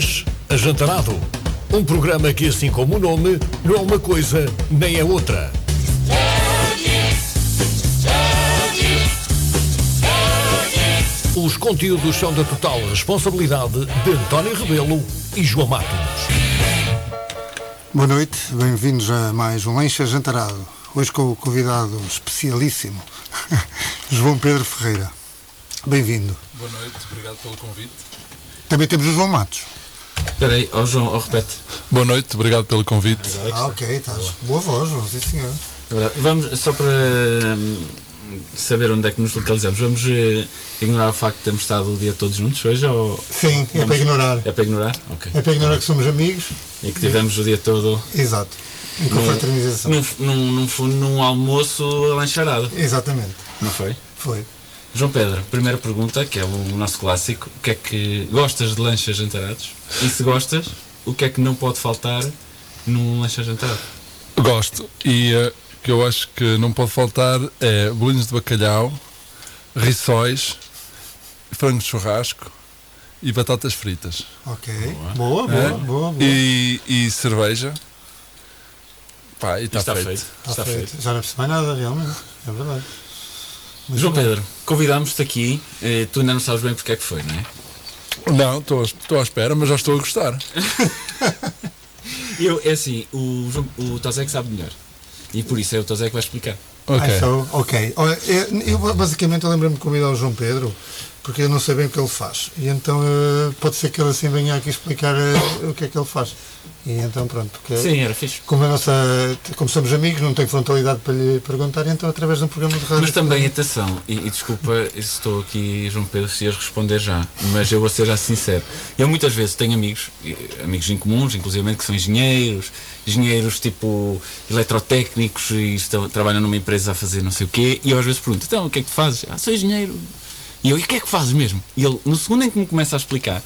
Lanche Ajantarado. Um programa que, assim como o nome, não é uma coisa nem é outra. Os conteúdos são da total responsabilidade de António Rebelo e João Matos. Boa noite, bem-vindos a mais um Lancha Jantarado. Hoje com o convidado especialíssimo, João Pedro Ferreira. Bem-vindo. Boa noite, obrigado pelo convite. Também temos o João Matos. Espera aí, ó João, ó repete. Boa noite, obrigado pelo convite. Ah, ok, estás. Boa voz, João, sim senhor. É. Vamos, só para hum, saber onde é que nos localizamos, vamos eh, ignorar o facto de termos estado o dia todo juntos hoje ou Sim, é Vamos- para ignorar. é para ignorar? Ok. É para ignorar que somos amigos. E que tivemos o dia todo Exato. Em confraternização. num, num, num, num almoço lancharado, Exatamente. não foi? Foi. João Pedro, primeira pergunta, que é o nosso clássico, o que é que gostas de lanchas jantarados? E se gostas, o que é que não pode faltar num lancha jantarado? Gosto. E eh, o que eu acho que não pode faltar é bolinhos de bacalhau, rissóis, frango de churrasco e batatas fritas. Ok. Boa, boa, É? boa, boa. E, e cerveja. Pá, e está Está feito. feito. Está, Está feito. feito. Já não percebi mais nada, realmente. É verdade. João. Pedro, convidámos-te aqui, eh, tu ainda não sabes bem porque é que foi, não é? Não, estou estou à espera, mas já estou a gostar. Eu, é assim, o, o Tozek sabe melhor. E por isso é o Tozek que vai explicar. Ok. Ah, então, ok. Eu, eu, basicamente eu lembro-me de convidar o João Pedro porque eu não sei bem o que ele faz. E então eh, pode ser que ele assim venha aqui explicar eh, o que é que ele faz. E então pronto, porque Sim, era fixe. como, a nossa, como somos amigos, não tenho frontalidade para lhe perguntar, então através de um programa de rádio. Mas também, atenção, e, e desculpa estou aqui, João Pedro, se ias responder já, mas eu vou ser já sincero. Eu muitas vezes tenho amigos, amigos em comuns, inclusive que são engenheiros, engenheiros tipo eletrotécnicos e estão, trabalham numa empresa a fazer não sei o quê, e eu às vezes pergunto, então o que é que tu fazes? Ah, sou engenheiro. E eu, e o que é que fazes mesmo? E ele, no segundo em que me começa a explicar,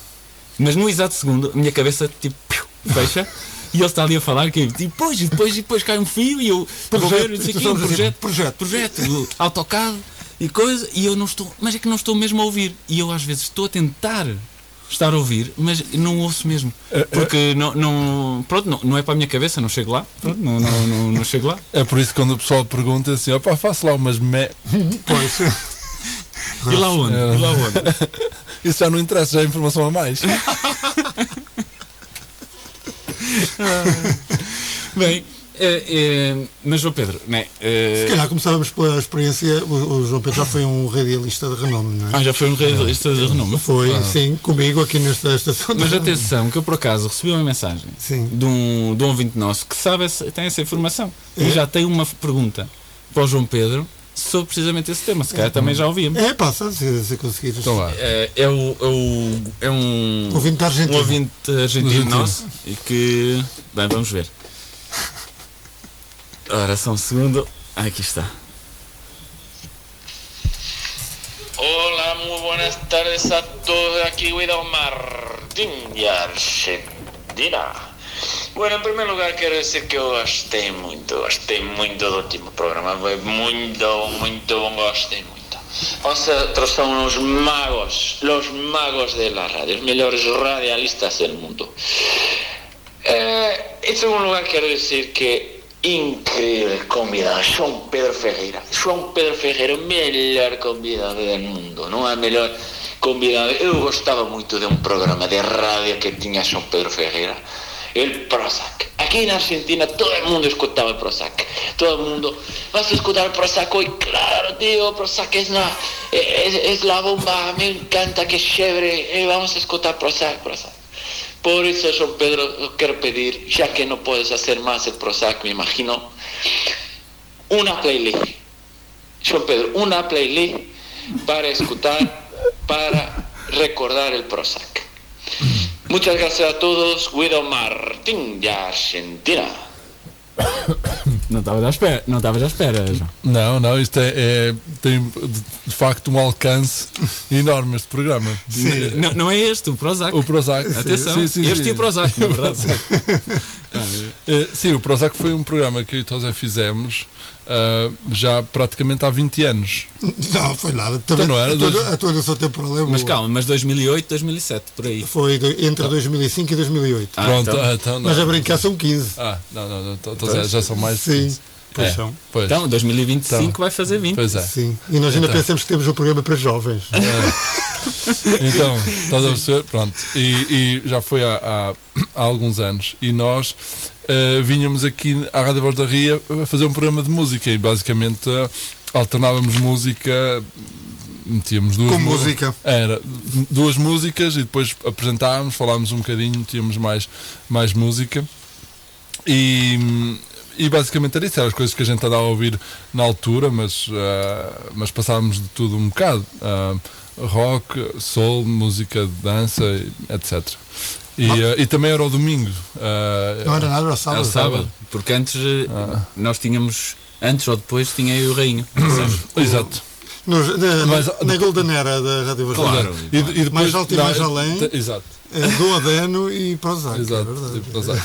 mas no exato segundo, a minha cabeça tipo piu, fecha. E ele está ali a falar que e depois, e depois, e depois cai um fio e eu vou ver, não sei o quê, um projeto, projeto. projeto, do AutoCAD e coisa, e eu não estou, mas é que não estou mesmo a ouvir. E eu às vezes estou a tentar estar a ouvir, mas não ouço mesmo. Porque não, não, pronto, não, não é para a minha cabeça, não chego lá. Pronto, não, não, não, não chego lá. É por isso que quando o pessoal pergunta assim, opá, faço lá umas me... Pois. E lá onde? E lá onde? Isso já não interessa, já é informação a mais. Bem, é, é, mas João Pedro, né, é, Se calhar começávamos pela experiência. O, o João Pedro já foi um radialista de renome, não é? ah, já foi um radialista de renome. Foi, sim, comigo aqui nesta estação. de Mas atenção, que eu por acaso recebi uma mensagem Sim. de um, de um ouvinte nosso que sabe tem essa informação. É? E já tem uma pergunta para o João Pedro sobre precisamente esse tema. Se calhar também já ouvimos. É, passa, se, se conseguires. Então lá. É, é o, é, o, é um Ouvinte da Argentina. um ouvinte argentino Argentino. nosso e que. Bem, vamos ver. Ora, só um segundo. Ah, aqui está. Hola, muy buenas tardes a todos. Aquí Guido Martín de Argentina. Bueno, en primer lugar quero dizer que eu gostei muito, gostei muito do último programa. Foi muito, muito bom, gostei muito. Vosotros son los magos, los magos de la radio, los mejores radialistas del mundo. Eh, em segundo lugar, quero dizer que incrível convidado, João Pedro Ferreira. João Pedro Ferreira, o melhor convidado do mundo, não é melhor convidado. Eu gostava muito de um programa de rádio que tinha João Pedro Ferreira, el Prozac. Aqui na Argentina todo mundo escutava o Prozac. Todo mundo, vas a escutar Prozac hoy? Claro, tío, Prozac es la, es, la bomba, me encanta, que chévere, eh, vamos a escutar Prozac, Prozac. Por eso, João Pedro, eu quero pedir, já que não podes fazer mais el Prozac, me imagino, uma playlist. João Pedro, uma playlist para escutar, para recordar el Prozac. Muchas gracias a todos. Guido Martín, de Argentina. Não estavas à espera, não estavas à espera, João. Não, não, isto é, é- tem de facto um alcance enorme este programa. Não, não é este, o Prozac. O Prozac. Atenção, Sim, sim, este sim. e o Prozac, na verdade. Eh, sim, o Prozac foi um programa que eu e o Tosé fizemos ah, já praticamente há 20 anos. Não, foi nada. Também, não era a, tua, dois- a tua noção temporal é boa. Mas calma, mas 2008, 2007, por aí. Foi entre 2005 e 2008. Ah, Pronto, então, ah, então não. Mas a brincar são 15. Ah, não, não, não, tô- Tosé, já são mais. Sim, 15. pois É, são. Pois, então 2025 Então. vai fazer 20. pois é. Sim. E nós ainda Então. pensamos que temos um programa para jovens. Então, estás a perceber? Pronto. E, e já foi há, há- há alguns anos. E nós eh, vinhamos aqui à Rádio Voz da Ria a fazer um programa de música e basicamente eh, alternávamos música. Metíamos duas Com música. Era duas músicas e depois apresentávamos, falámos um bocadinho, tínhamos mais, mais música. E, e basicamente era isso, eram as coisas que a gente andava a ouvir na altura, mas, ah, mas passávamos de tudo um bocado. Ah, rock, soul, música de dança, etc. E, ah, e também era o domingo. ah, Não era nada, era É o sábado. sábado. Porque antes eh, nós tínhamos, antes ou depois, tinha e o Rainho. Exato. Nos- na, Mas- na Golden Era da Rádio Vasco. Claro. E, e depois, Mais alto e mais não, além. Exato, É, Do Adeno e Prozac. exato. É verdade. tipo, exato.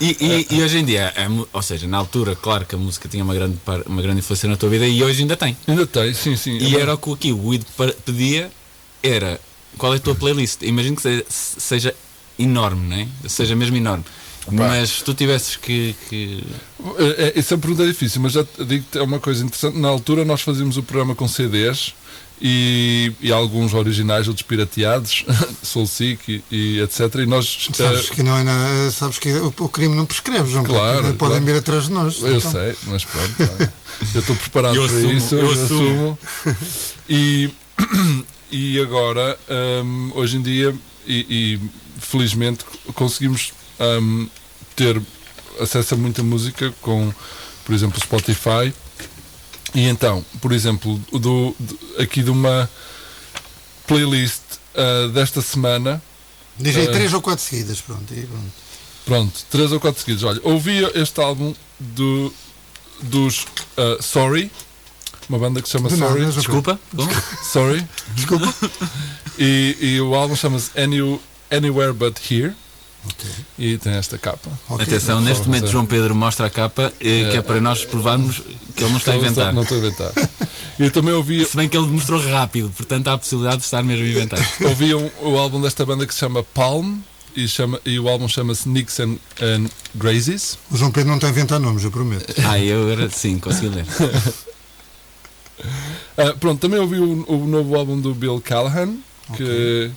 E, e- e hoje em dia, mu- ou seja, na altura, claro que a música tinha uma grande, uma grande influência na tua vida e hoje ainda tem. Ainda tem, sim, sim. E era o que aqui o Guido pedia, era qual é a tua playlist? Imagino que seja, seja enorme, não é? Seja mesmo enorme. Mas se tu tivesses que. que- É, é, essa pergunta é difícil, mas já te digo que é uma coisa interessante. Na altura nós fazíamos o programa com CDs e, e alguns originais, outros pirateados, Soul Seek e, e etc. E nós. Sabes que não é na, sabes que o, o crime não prescreve, João. Claro. Podem claro. vir atrás de nós. eu Então, sei, mas pronto. tá. eu estou preparado Eu para assumo, isso, eu eu assumo. assumo. E, e agora, hum, hoje em dia, e, e felizmente conseguimos hum, ter acesso a muita música com, por exemplo, Spotify. E então, por exemplo, do, do- aqui de uma playlist ah, desta semana, Diz aí Eh, três ou quatro seguidas, pronto. e pronto. pronto, três ou quatro seguidos. Olha, ouvi este álbum do, dos ah, Sorry, uma banda que se chama De Sorry. Desculpa? Como? Sorry. Desculpa. e, e o álbum chama-se Any, Anywhere But Here. E tem esta capa. Ok. Atenção, neste momento. João Pedro mostra a capa, eh, que é para nós provarmos que ele não está a inventar. Não estou a inventar. Eu também ouvi, Se bem que ele demonstrou rápido, portanto há a possibilidade de estar mesmo a inventar. ouvi um, o álbum desta banda que se chama Palm. E, chama, e o álbum chama-se Nicks and, and Grazies. O João Pedro não está a inventar nomes, eu prometo. Ah, eu era. Sim, consegui ler. Ah, pronto, também ouvi o, o novo álbum do Bill Callahan, que,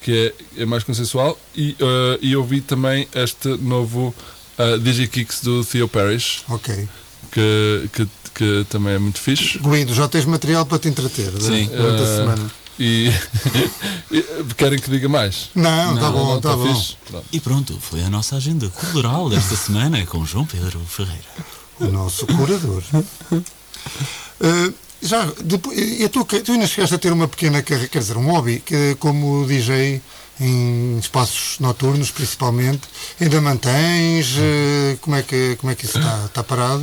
que é, é mais consensual, e, ah, e ouvi também este novo ah, Digikicks do Theo Parrish, Ok. que, que, que também é muito fixe. Guido, já tens material para te entreter Sim. durante a Eh, semana. E, e querem que diga mais? Não, está não, bom, Não, está tá bom. fixe? Pronto. E pronto, foi a nossa agenda cultural desta semana com João Pedro Ferreira. O nosso curador. Eh, já, depois, e tu, tu ainda chegaste a ter uma pequena carreira, quer dizer, um hobby, que como DJ em espaços noturnos principalmente, ainda mantens? eh, como, é que, como é que isso está? Está parado?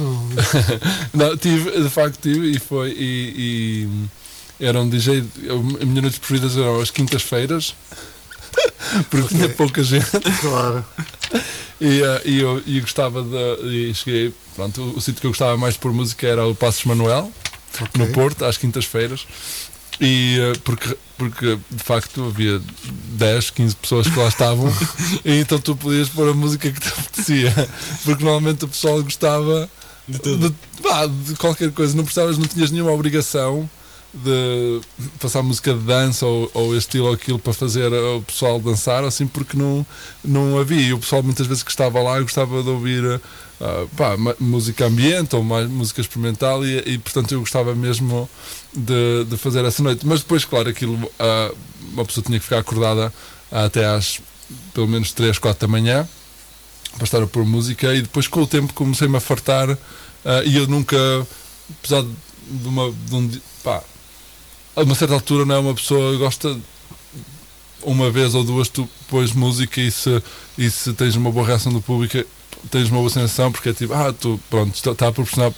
Não, tive, de facto tive e foi e, e era um DJ, as minhas noites preferidas eram as quintas-feiras porque tinha pouca gente Claro. e, eh, e eu e gostava de e cheguei, pronto, o, o sítio que eu gostava mais de pôr música era o Passos Manuel Ok. no Porto, às quintas-feiras. E eh, porque, porque de facto havia 10, 15 pessoas que lá estavam. E então tu podias pôr a música que te apetecia. Porque normalmente o pessoal gostava de, pá, de qualquer coisa, não precisavas, não tinhas nenhuma obrigação de passar música de dança ou, ou este estilo ou aquilo para fazer o pessoal dançar, assim, porque não, não havia. E o pessoal muitas vezes que estava lá gostava de ouvir ah, pá, música ambiente ou mais música experimental e, e, portanto eu gostava mesmo de, de fazer essa noite. Mas depois, claro, aquilo ah, uma pessoa tinha que ficar acordada até às pelo menos 3, 4 da manhã para estar a pôr música e depois com o tempo comecei-me a fartar ah, e eu nunca, apesar de, uma, de um, pá, a uma certa altura não é uma pessoa gosta uma vez ou duas tu pões música e se, e se tens uma boa reação do público tens uma boa sensação porque é tipo, ah, tu pronto, está, está a proporcionar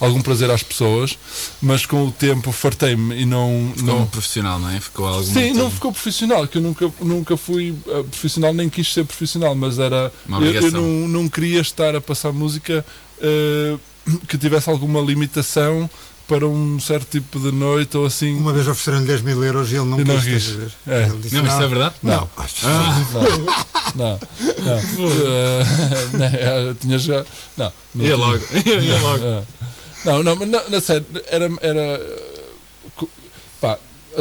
algum prazer às pessoas, mas com o tempo fartei-me e não. Ficou não profissional, não é? Ficou algo Sim, muito- não ficou profissional, que eu nunca, nunca fui eh, profissional, nem quis ser profissional, mas era. Eu, eu não, não queria estar a passar música eh, que tivesse alguma limitação para um certo tipo de noite ou assim. Uma vez ofereceram-lhe 10 mil euros e ele não E não quis. É. Ele disse, Não, mas isso é verdade? Não. Não, não, não. Eh, eu tinha já. Não, não Ia logo, ia logo. É. Não, não, mas na, na sério, era. era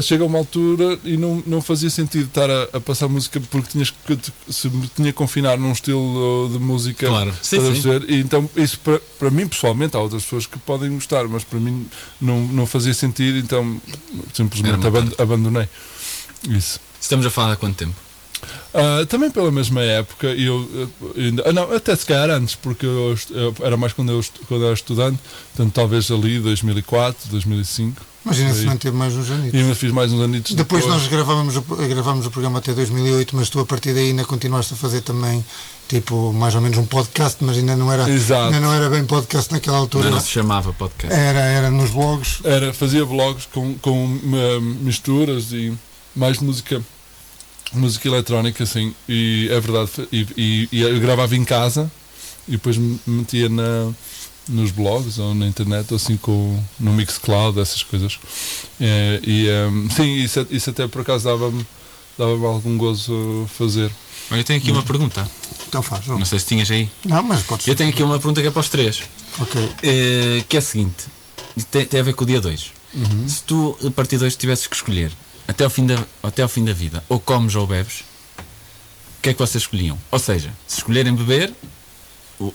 chega a uma altura e não, não fazia sentido estar a, a passar música porque tinhas que se me tinha que confinar num estilo de música. Claro. Sim, sim. E então, isso para, para mim pessoalmente, há outras pessoas que podem gostar, mas para mim não, não fazia sentido, então simplesmente Era uma aban- abandonei. Isso. Estamos a falar há quanto tempo? Ah, também pela mesma época, eu, eu ainda, ah, não, até se calhar antes, porque eu, eu- era mais quando eu, quando eu era estudante, portanto talvez ali 2004, 2005, Imagina se Aí. não teve mais uns anos. e ainda fiz mais uns anitos Depois nós gravávamos o, gravávamos o programa até 2008, mas tu a partir daí ainda continuaste a fazer também, tipo, mais ou menos um podcast, mas ainda não era, Exato. ainda não era bem podcast naquela altura. Não, não se chamava podcast. Era, era nos blogs. Era, fazia vlogs com, com ah, misturas e mais música música eletrónica assim e é verdade e, e- e eu gravava em casa e depois me metia na nos blogs ou na internet ou assim com no Mixcloud essas coisas É, e ehm, sim isso, isso até por acaso dava-me dava algum gozo fazer Olha, eu tenho aqui uma pergunta. Então faz. Não sei se tinhas aí. Não, mas podes. Eu tenho aqui uma pergunta que é para os três. Ok. Eh, que é a seguinte: tem, tem a ver com o dia 2. Se tu, a partir de hoje, tivesses que escolher até ao, fim da, até ao fim da vida, ou comes ou bebes, o que é que vocês escolhiam? Ou seja, se escolherem beber,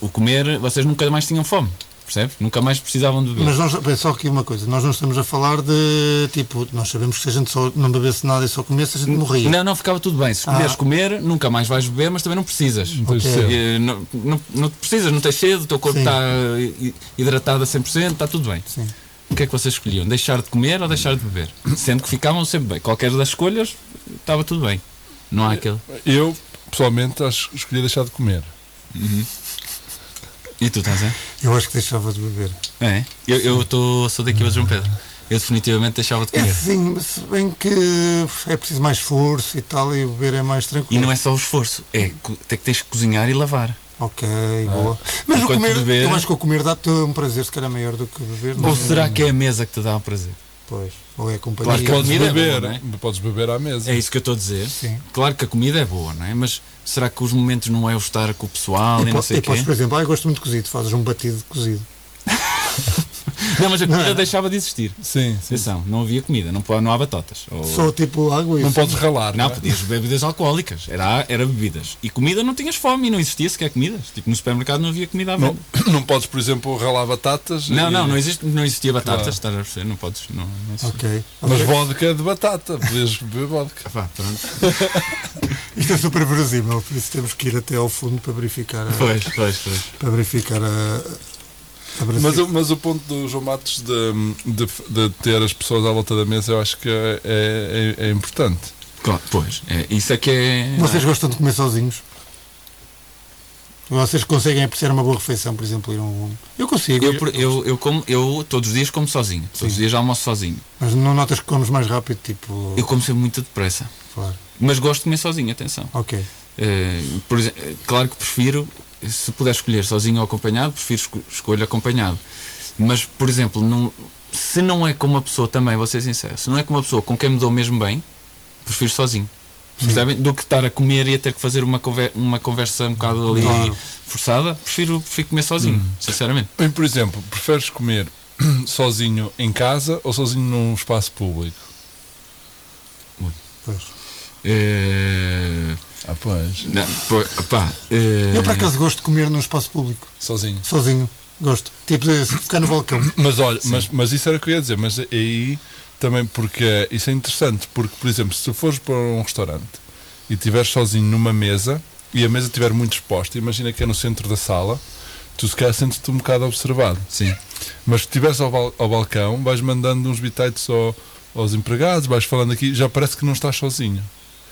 o, o comer, vocês nunca mais tinham fome, percebes? Nunca mais precisavam de beber. Mas nós, bem, só aqui uma coisa, nós não estamos a falar de tipo, nós sabemos que se a gente só não bebesse nada e só comesse, a gente morria. Não, não, ficava tudo bem. Se escolheres Ah. comer, nunca mais vais beber, mas também não precisas. Não tens Ok. de ser. Eh, Não, não, não precisas, não tens cedo, o teu corpo Sim. está hi- hidratado a 100%, está tudo bem. Sim. O que é que vocês escolhiam? Deixar de comer ou deixar de beber? Sendo que ficavam sempre bem. Qualquer das escolhas estava tudo bem. Não há aquele. eu pessoalmente acho que escolhi deixar de comer E tu estás, é? Eu acho que deixava de beber. É. Eu, eu tô, sou da equipa de João Pedro. Eu definitivamente deixava de É comer. sim, se bem que é preciso mais esforço e tal, e beber é mais E tranquilo. não é só o esforço, é ter que tens que cozinhar e lavar. Ok, boa. Mas o comer, beber- eu acho que o comer dá-te um prazer, se calhar maior do que beber. Ou mas- será que é a mesa que te dá o prazer? Pois, ou é a companhia. Claro que a podes comida é beber boa, não é? podes beber à mesa É isso que eu estou a dizer. Sim. Claro que a comida é boa, não é? Mas será que os momentos não é o estar com o pessoal e, E, não sei o quê? podes, por exemplo, ah, eu gosto muito de cozido, fazes um batido de cozido. Não, mas a comida deixava de existir. sim, sim. Atenção, não havia comida, não, não há batatas. Ou- Só tipo água e não podes ralar Não, não, é? podias beber bebidas alcoólicas, era, era bebidas. E comida não tinhas fome, não existia sequer comidas. Tipo, no supermercado não havia comida à não, venda. não podes por exemplo ralar batatas Não, e- não, não, existe, não existia batatas, Claro. estás a perceber? Não podes. Não, não. Ok. mas vodka é de batata podias beber vodka Pá, pronto. Isto é super verosímil, por isso temos que ir até ao fundo para verificar a, Pois, pois, pois. para verificar a Mas, mas o ponto do João Matos de, de, de ter as pessoas à volta da mesa eu acho que é, é, é importante. Claro, pois, é, isso é que é. Vocês gostam de comer sozinhos? Vocês conseguem apreciar uma boa refeição, por exemplo, ir a um. Eu consigo, Eu, eu, eu, como, eu todos os dias como sozinho. Todos os dias almoço sozinho. mas não notas que comes mais rápido, tipo. Eu como sempre muito depressa. Claro. Mas gosto de comer sozinho, atenção. Ok. Eh, por exemplo, claro que prefiro, se puder escolher sozinho ou acompanhado, prefiro esco escolho acompanhado. Mas, por exemplo, não, se não é com uma pessoa também, vou ser sincero, se não é com uma pessoa com quem me dou mesmo bem, prefiro sozinho. Percebem? Do que estar a comer e a ter que fazer uma, conver uma conversa um bocado ali Claro. forçada, prefiro, prefiro comer sozinho, sinceramente. Bem, por exemplo, preferes comer sozinho em casa ou sozinho num espaço público? Pois. Eh, Ah, pois. não, pô, pá, eh, Eu por acaso gosto de comer num espaço público, Sozinho. sozinho. Gosto. Tipo de ficar no balcão. Mas olha, mas, mas isso era o que eu ia dizer, mas aí também porque isso é interessante, porque, por exemplo, se tu fores para um restaurante e estiveres sozinho numa mesa e a mesa estiver muito exposta, imagina que é no centro da sala, tu se calhar sentes-te um bocado observado. Sim. Mas se estiveres ao, bal- ao balcão, vais mandando uns bitites ao- aos empregados, vais falando aqui, já parece que não estás sozinho.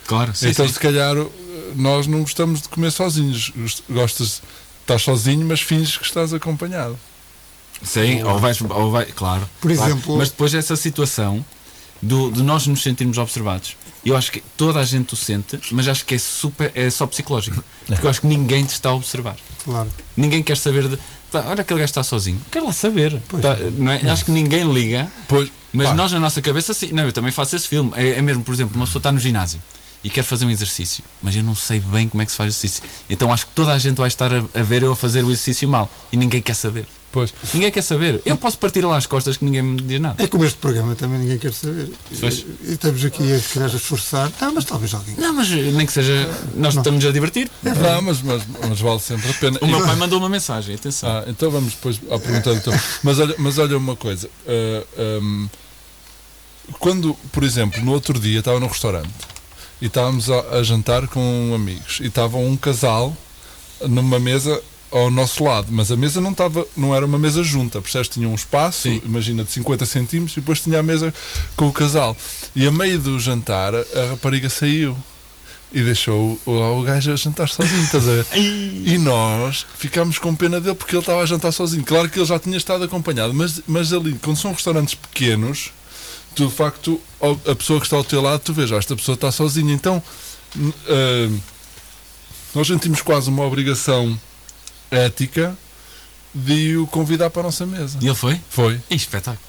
Claro, sim, então, sim. se calhar, nós não gostamos de comer sozinhos. Gost- Gostas de estar sozinho, mas finges que estás acompanhado. Sim, ou vais, ou vai, claro. Por claro. exemplo- Mas depois essa situação do, de nós nos sentirmos observados, eu acho que toda a gente o sente, mas acho que é super, é só psicológico. Porque eu acho que ninguém te está a observar. Claro. Ninguém quer saber de. Pá, olha aquele gajo está sozinho. Quero lá saber. Tá, não é? Acho que ninguém liga. Pois, Mas pá, nós, na nossa cabeça, sim. Não, eu também faço esse filme. É, é mesmo, por exemplo, uma pessoa está no ginásio e quer fazer um exercício, mas eu não sei bem como é que se faz exercício. Então acho que toda a gente vai estar a, a ver eu a fazer o exercício mal e ninguém quer saber. Pois. Ninguém quer saber. Eu posso partir lá as costas que ninguém me diz nada. É como este programa também ninguém quer saber. Pois. E estamos aqui a, a esforçar. Não, mas talvez alguém. Não, mas nem que seja. Nós estamos a divertir. Não, mas, mas, mas vale sempre a pena. O meu E- pai mandou uma mensagem, atenção. Ah, então vamos depois à pergunta do teu. Mas olha, mas olha uma coisa. ah, ahm, quando, por exemplo, no outro dia estava num restaurante e estávamos a, a jantar com amigos e estava um casal numa mesa ao nosso lado, mas a mesa não estava, não era uma mesa junta, percebes? Tinha um espaço, Sim. imagina, de 50 centímetros e depois tinha a mesa com o casal. E a meio do jantar a rapariga saiu e deixou o, o gajo a jantar sozinho, estás a ver? E nós ficámos com pena dele porque ele estava a jantar sozinho. Claro que ele já tinha estado acompanhado, mas, mas ali, quando são restaurantes pequenos, tu de facto, a pessoa que está ao teu lado, tu vês, "Ah, esta pessoa está sozinha. Então, ah, nós sentimos quase uma obrigação ética de o convidar para a nossa mesa. E ele foi? Foi. Ih, espetáculo.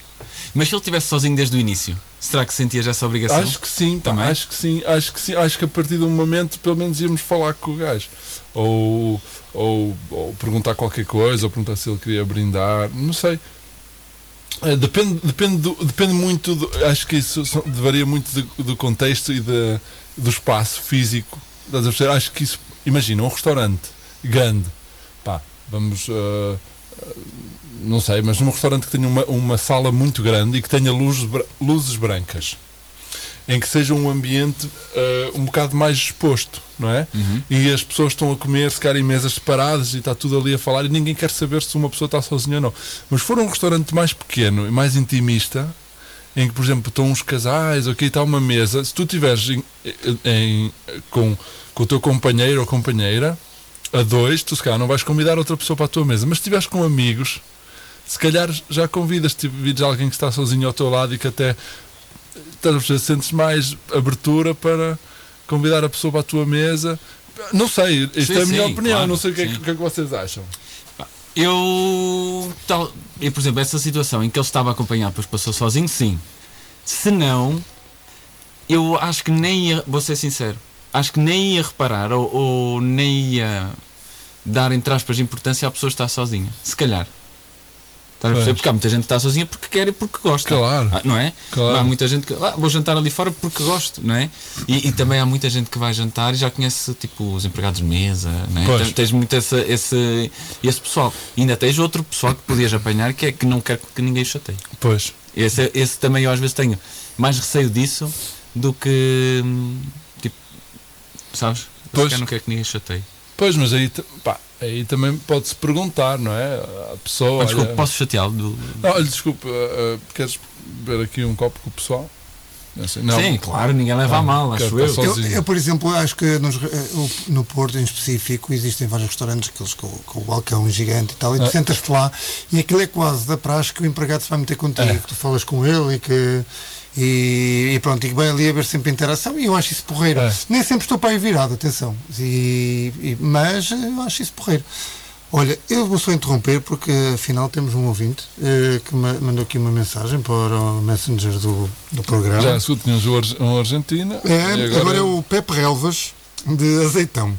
Mas se ele estivesse sozinho desde o início, será que sentias essa obrigação? Acho que sim, Também? acho que sim, acho que sim, acho que a partir de um momento pelo menos íamos falar com o gajo. Ou, ou, ou perguntar qualquer coisa, ou perguntar se ele queria brindar, não sei. Eh, Depende, depende, do- depende muito, do- acho que isso varia muito do, do contexto e da- do espaço físico. Acho que isso, imagina, um restaurante grande, pá, vamos, eh, não sei, mas num restaurante que tenha uma, uma sala muito grande e que tenha bra- luzes brancas, em que seja um ambiente eh, um bocado mais exposto, não é? E as pessoas estão a comer, se calhar em mesas separadas e está tudo ali a falar e ninguém quer saber se uma pessoa está sozinha ou não. Mas se for um restaurante mais pequeno e mais intimista, em que, por exemplo, estão uns casais, ok, está uma mesa, se tu estiveres em- em- com, com o teu companheiro ou companheira, a dois, tu se calhar não vais convidar outra pessoa para a tua mesa, mas se estiveres com amigos, se calhar já convidas, tipo, vides alguém que está sozinho ao teu lado e que até estás sentes mais abertura para convidar a pessoa para a tua mesa. Não sei, isto Sim, é a minha sim, opinião, claro, não sei o que, é, que- que é que vocês acham. Eu, tal, eu, por exemplo, essa situação em que ele estava acompanhado, depois passou sozinho, sim. Se não, eu acho que nem ia, vou ser sincero, acho que nem ia reparar ou, ou nem ia dar, entre aspas, importância à pessoa estar sozinha. Se calhar. Estás a perceber? Porque há muita gente que está sozinha porque quer e porque gosta. Claro. Ah, não é? Claro. Há muita gente que. Ah, vou jantar ali fora porque gosto, não é? E, e também há muita gente que vai jantar e já conhece tipo os empregados de mesa, não é? Pois. Tens- Tens muito esse, esse, esse pessoal. E ainda tens outro pessoal que podias apanhar que é que não quer que ninguém chateie. Pois. Esse, esse também eu às vezes tenho mais receio disso do que. hum, Tipo, sabes? Pois. Pois. não quero que ninguém chateie. Pois, mas aí, pá, aí também pode-se perguntar, não é? A pessoa. Ah, desculpa, olha- posso chateá-lo? Do... Não, olha, desculpa, uh, uh, queres beber aqui um copo com o pessoal? Não não. Sim, claro, ninguém leva a mal, quero acho eu. só- Eu, eu, por exemplo, acho que nos, eh, no Porto, em específico, existem vários restaurantes aqueles com, com o balcão gigante e tal, e tu Ah. sentas-te lá e aquilo é quase da praxe que o empregado se vai meter contigo, É. que tu falas com ele e que. E, e pronto, e vai ali haver sempre interação e eu acho isso porreiro. É. Nem sempre estou para aí virado, atenção. E, e- mas eu acho isso porreiro. Olha, eu vou só interromper porque afinal temos um ouvinte eh, que ma- mandou aqui uma mensagem para o Messenger do, do programa. Já se tínhamos um Ar- Argentina. É, e agora... é o Pepe Relvas de Azeitão.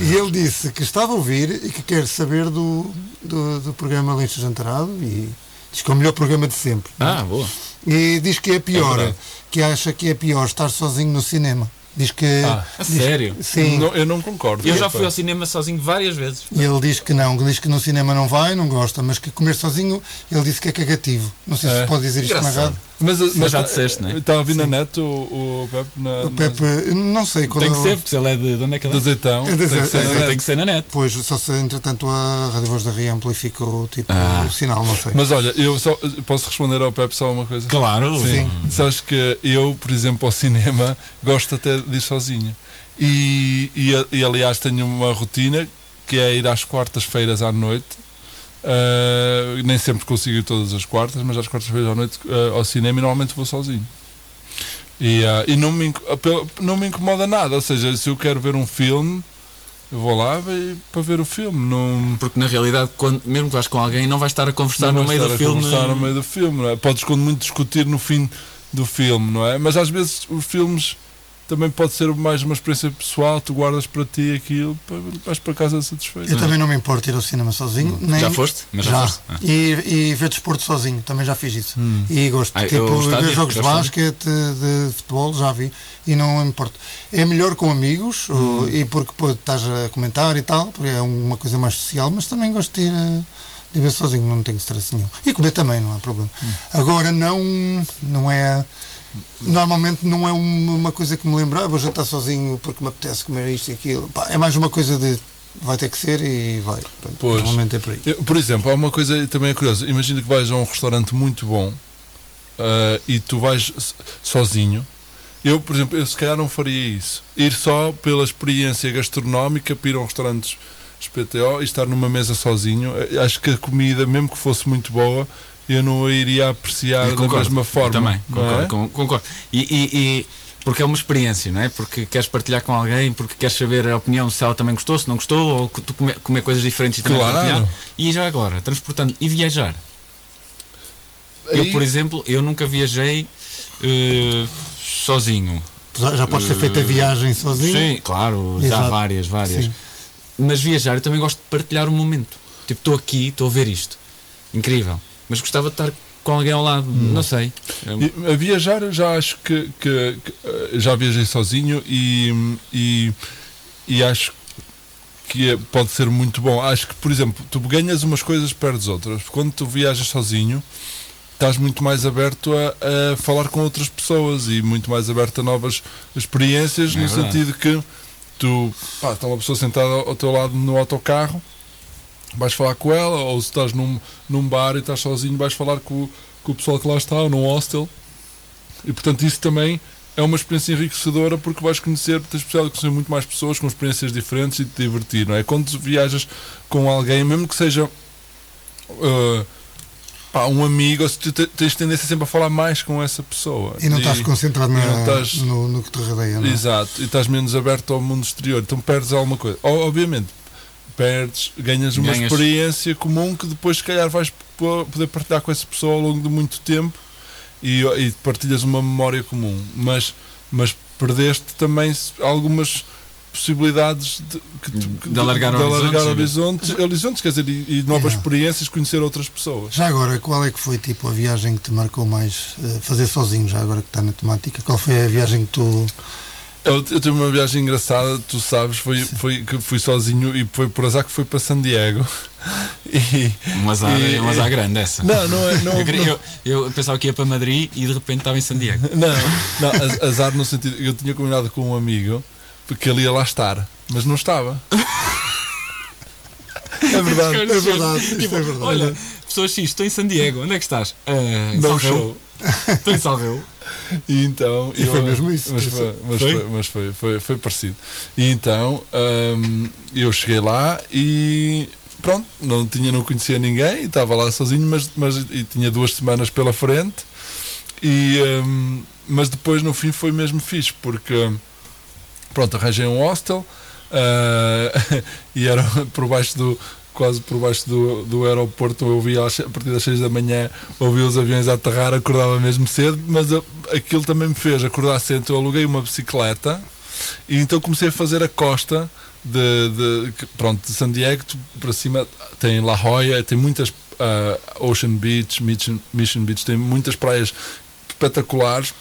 E ele disse que estava a ouvir e que quer saber do, do, do programa Lixo Jantarado e diz que é o melhor programa de sempre. Ah, boa. E diz que é pior, verdade. que acha que é pior estar sozinho no cinema. Diz que. Ah, a diz- sério? Sim. Não, eu não concordo. Eu já fui ao cinema sozinho várias vezes. E ele diz que não, que diz que no cinema não vai, não gosta, mas que comer sozinho ele disse que é cagativo. Não sei se É. se pode dizer isto na Engraçado. rádio. Mas, mas já disseste, não é? Estava a vir na net o, o Pepe na, O Pepe, não sei qual Tem que o- ser, porque se ele é de, de onde é que ele é? azeitão. É de tem que ser azeitão. na É, net. Tem que ser na net. Pois, só se entretanto a Rádio Voz da Ria amplificou tipo, Ah. o sinal, não sei. Mas olha, eu só posso responder ao Pepe só uma coisa. Claro. Sim. Sabes que eu, por exemplo, ao cinema, gosto até de ir sozinho. E, e, e, aliás tenho uma rotina que é ir às quartas-feiras à noite Uh, nem sempre consigo ir todas as quartas, mas às quartas-feiras à noite uh, ao cinema e normalmente vou sozinho. E, uh, e não, me, não me incomoda nada, ou seja, se eu quero ver um filme, eu vou lá para ver o filme. Não, Porque na realidade, quando, mesmo que vais com alguém, não vais estar a conversar não no meio do filme. conversar no meio do filme, não é? Podes quando muito discutir no fim do filme, não é? Mas às vezes os filmes também pode ser mais uma experiência pessoal, tu guardas para ti aquilo, vais para casa satisfeito. Eu também não me importo ir ao cinema sozinho. Nem... Já foste? Mas já já. foste? Ah. E, e ver desporto sozinho, também já fiz isso. E gosto. Ah, eu tipo, estádio, ver jogos de basquete, de futebol, já vi. E não me importo. É melhor com amigos, ou- e porque pô, estás a comentar e tal, porque é uma coisa mais social, mas também gosto de ir. eh, De ver sozinho, não tenho stress nenhum. E comer também, não há problema. Agora, não, não é. Normalmente não é uma coisa que me lembra, ah, vou jantar sozinho porque me apetece comer isto e aquilo. Pá, é mais uma coisa de vai ter que ser e vai. Pronto, Pois. Normalmente é por aí. Eu, por exemplo, há uma coisa também é curiosa. Imagina que vais a um restaurante muito bom ah, e tu vais sozinho. Eu, por exemplo, eu se calhar não faria isso. Ir só pela experiência gastronómica para ir a um restaurante SPTO e estar numa mesa sozinho. Eh, Acho que a comida, mesmo que fosse muito boa, eu não a iria apreciar Eu da mesma forma. Também, não concordo. é? com- concordo. E, e- e- porque é uma experiência, não é? Porque queres partilhar com alguém, porque queres saber a opinião se ela também gostou, se não gostou, ou tu comer, comer coisas diferentes e também Claro. partilhar. E já agora, transportando e viajar. Eu, Aí- por exemplo, eu nunca viajei eh, sozinho. Já, já podes ter feito a viagem sozinho. Sim, claro, já Exato. várias, várias. Sim. Mas viajar, eu também gosto de partilhar o momento. Tipo, estou aqui, estou a ver isto. Incrível. Mas gostava de estar com alguém ao lado, Hum. não sei. E, a viajar já acho que, que- que, eh, já viajei sozinho e, e, e acho que é- pode ser muito bom. Acho que, por exemplo, tu ganhas umas coisas, perdes outras. Quando tu viajas sozinho, estás muito mais aberto a, a falar com outras pessoas e muito mais aberto a novas experiências, É no verdade. sentido que tu pá, está uma pessoa sentada ao teu lado no autocarro, vais falar com ela, ou se estás num, num bar e estás sozinho, vais falar com, o- com o pessoal que lá está, ou num hostel. E portanto, isso também é uma experiência enriquecedora porque vais conhecer, tens possibilidade de conhecer muito mais pessoas com experiências diferentes e te divertir, não é? Quando viajas com alguém, mesmo que seja uh, pá, um amigo, se tu te- tens tendência sempre a falar mais com essa pessoa. E não estás concentrado na- não estás- no, no que te rodeia. Não? é? Exato, e estás menos aberto ao mundo exterior, então perdes alguma coisa. Obviamente, perdes, ganhas uma Ganhas. experiência comum que depois, se calhar, vais po- poder partilhar com essa pessoa ao longo de muito tempo e, e partilhas uma memória comum. Mas, mas perdeste também algumas possibilidades de, que que- De alargar de horizontes, alargar sim. horizontes, horizontes, quer dizer, e, e novas Yeah. experiências, conhecer outras pessoas. Já agora, qual é que foi tipo a viagem que te marcou mais eh, fazer sozinho, já agora que está na temática? Qual foi a viagem que tu. Eu, eu tive uma viagem engraçada, tu sabes, foi, foi que fui sozinho e foi por azar que fui para San Diego. E, Um azar, E- um azar grande essa. não, não é. Não, eu, não, eu- eu pensava que ia para Madrid e de repente estava em San Diego. não, não, az- azar no sentido. Eu tinha combinado com um amigo porque ele ia lá estar, mas não estava. É verdade. É verdade, isto Tipo, é verdade. Olha, pessoa X, estou em San Diego, onde é que estás? Em Não show. Estou em Salveu. E então. E foi mesmo isso, Mas, foi mas, Foi? foi, mas foi, foi, foi parecido. E então hum, eu cheguei lá e pronto, não, tinha, não conhecia ninguém, e estava lá sozinho, mas, mas e tinha duas semanas pela frente. E, hum, mas depois no fim foi mesmo fixe, porque pronto, arranjei um hostel ah, e era por baixo do. Quase por baixo do, do aeroporto, eu ouvia a partir das 6 da manhã, ouvia os aviões a aterrar, acordava mesmo cedo, mas aquilo também me fez acordar cedo. Então eu aluguei uma bicicleta e então comecei a fazer a costa de, de- pronto, de San Diego para cima tem La Jolla, tem muitas ah, Ocean Beach, Mission, Mission Beach, tem muitas praias espetaculares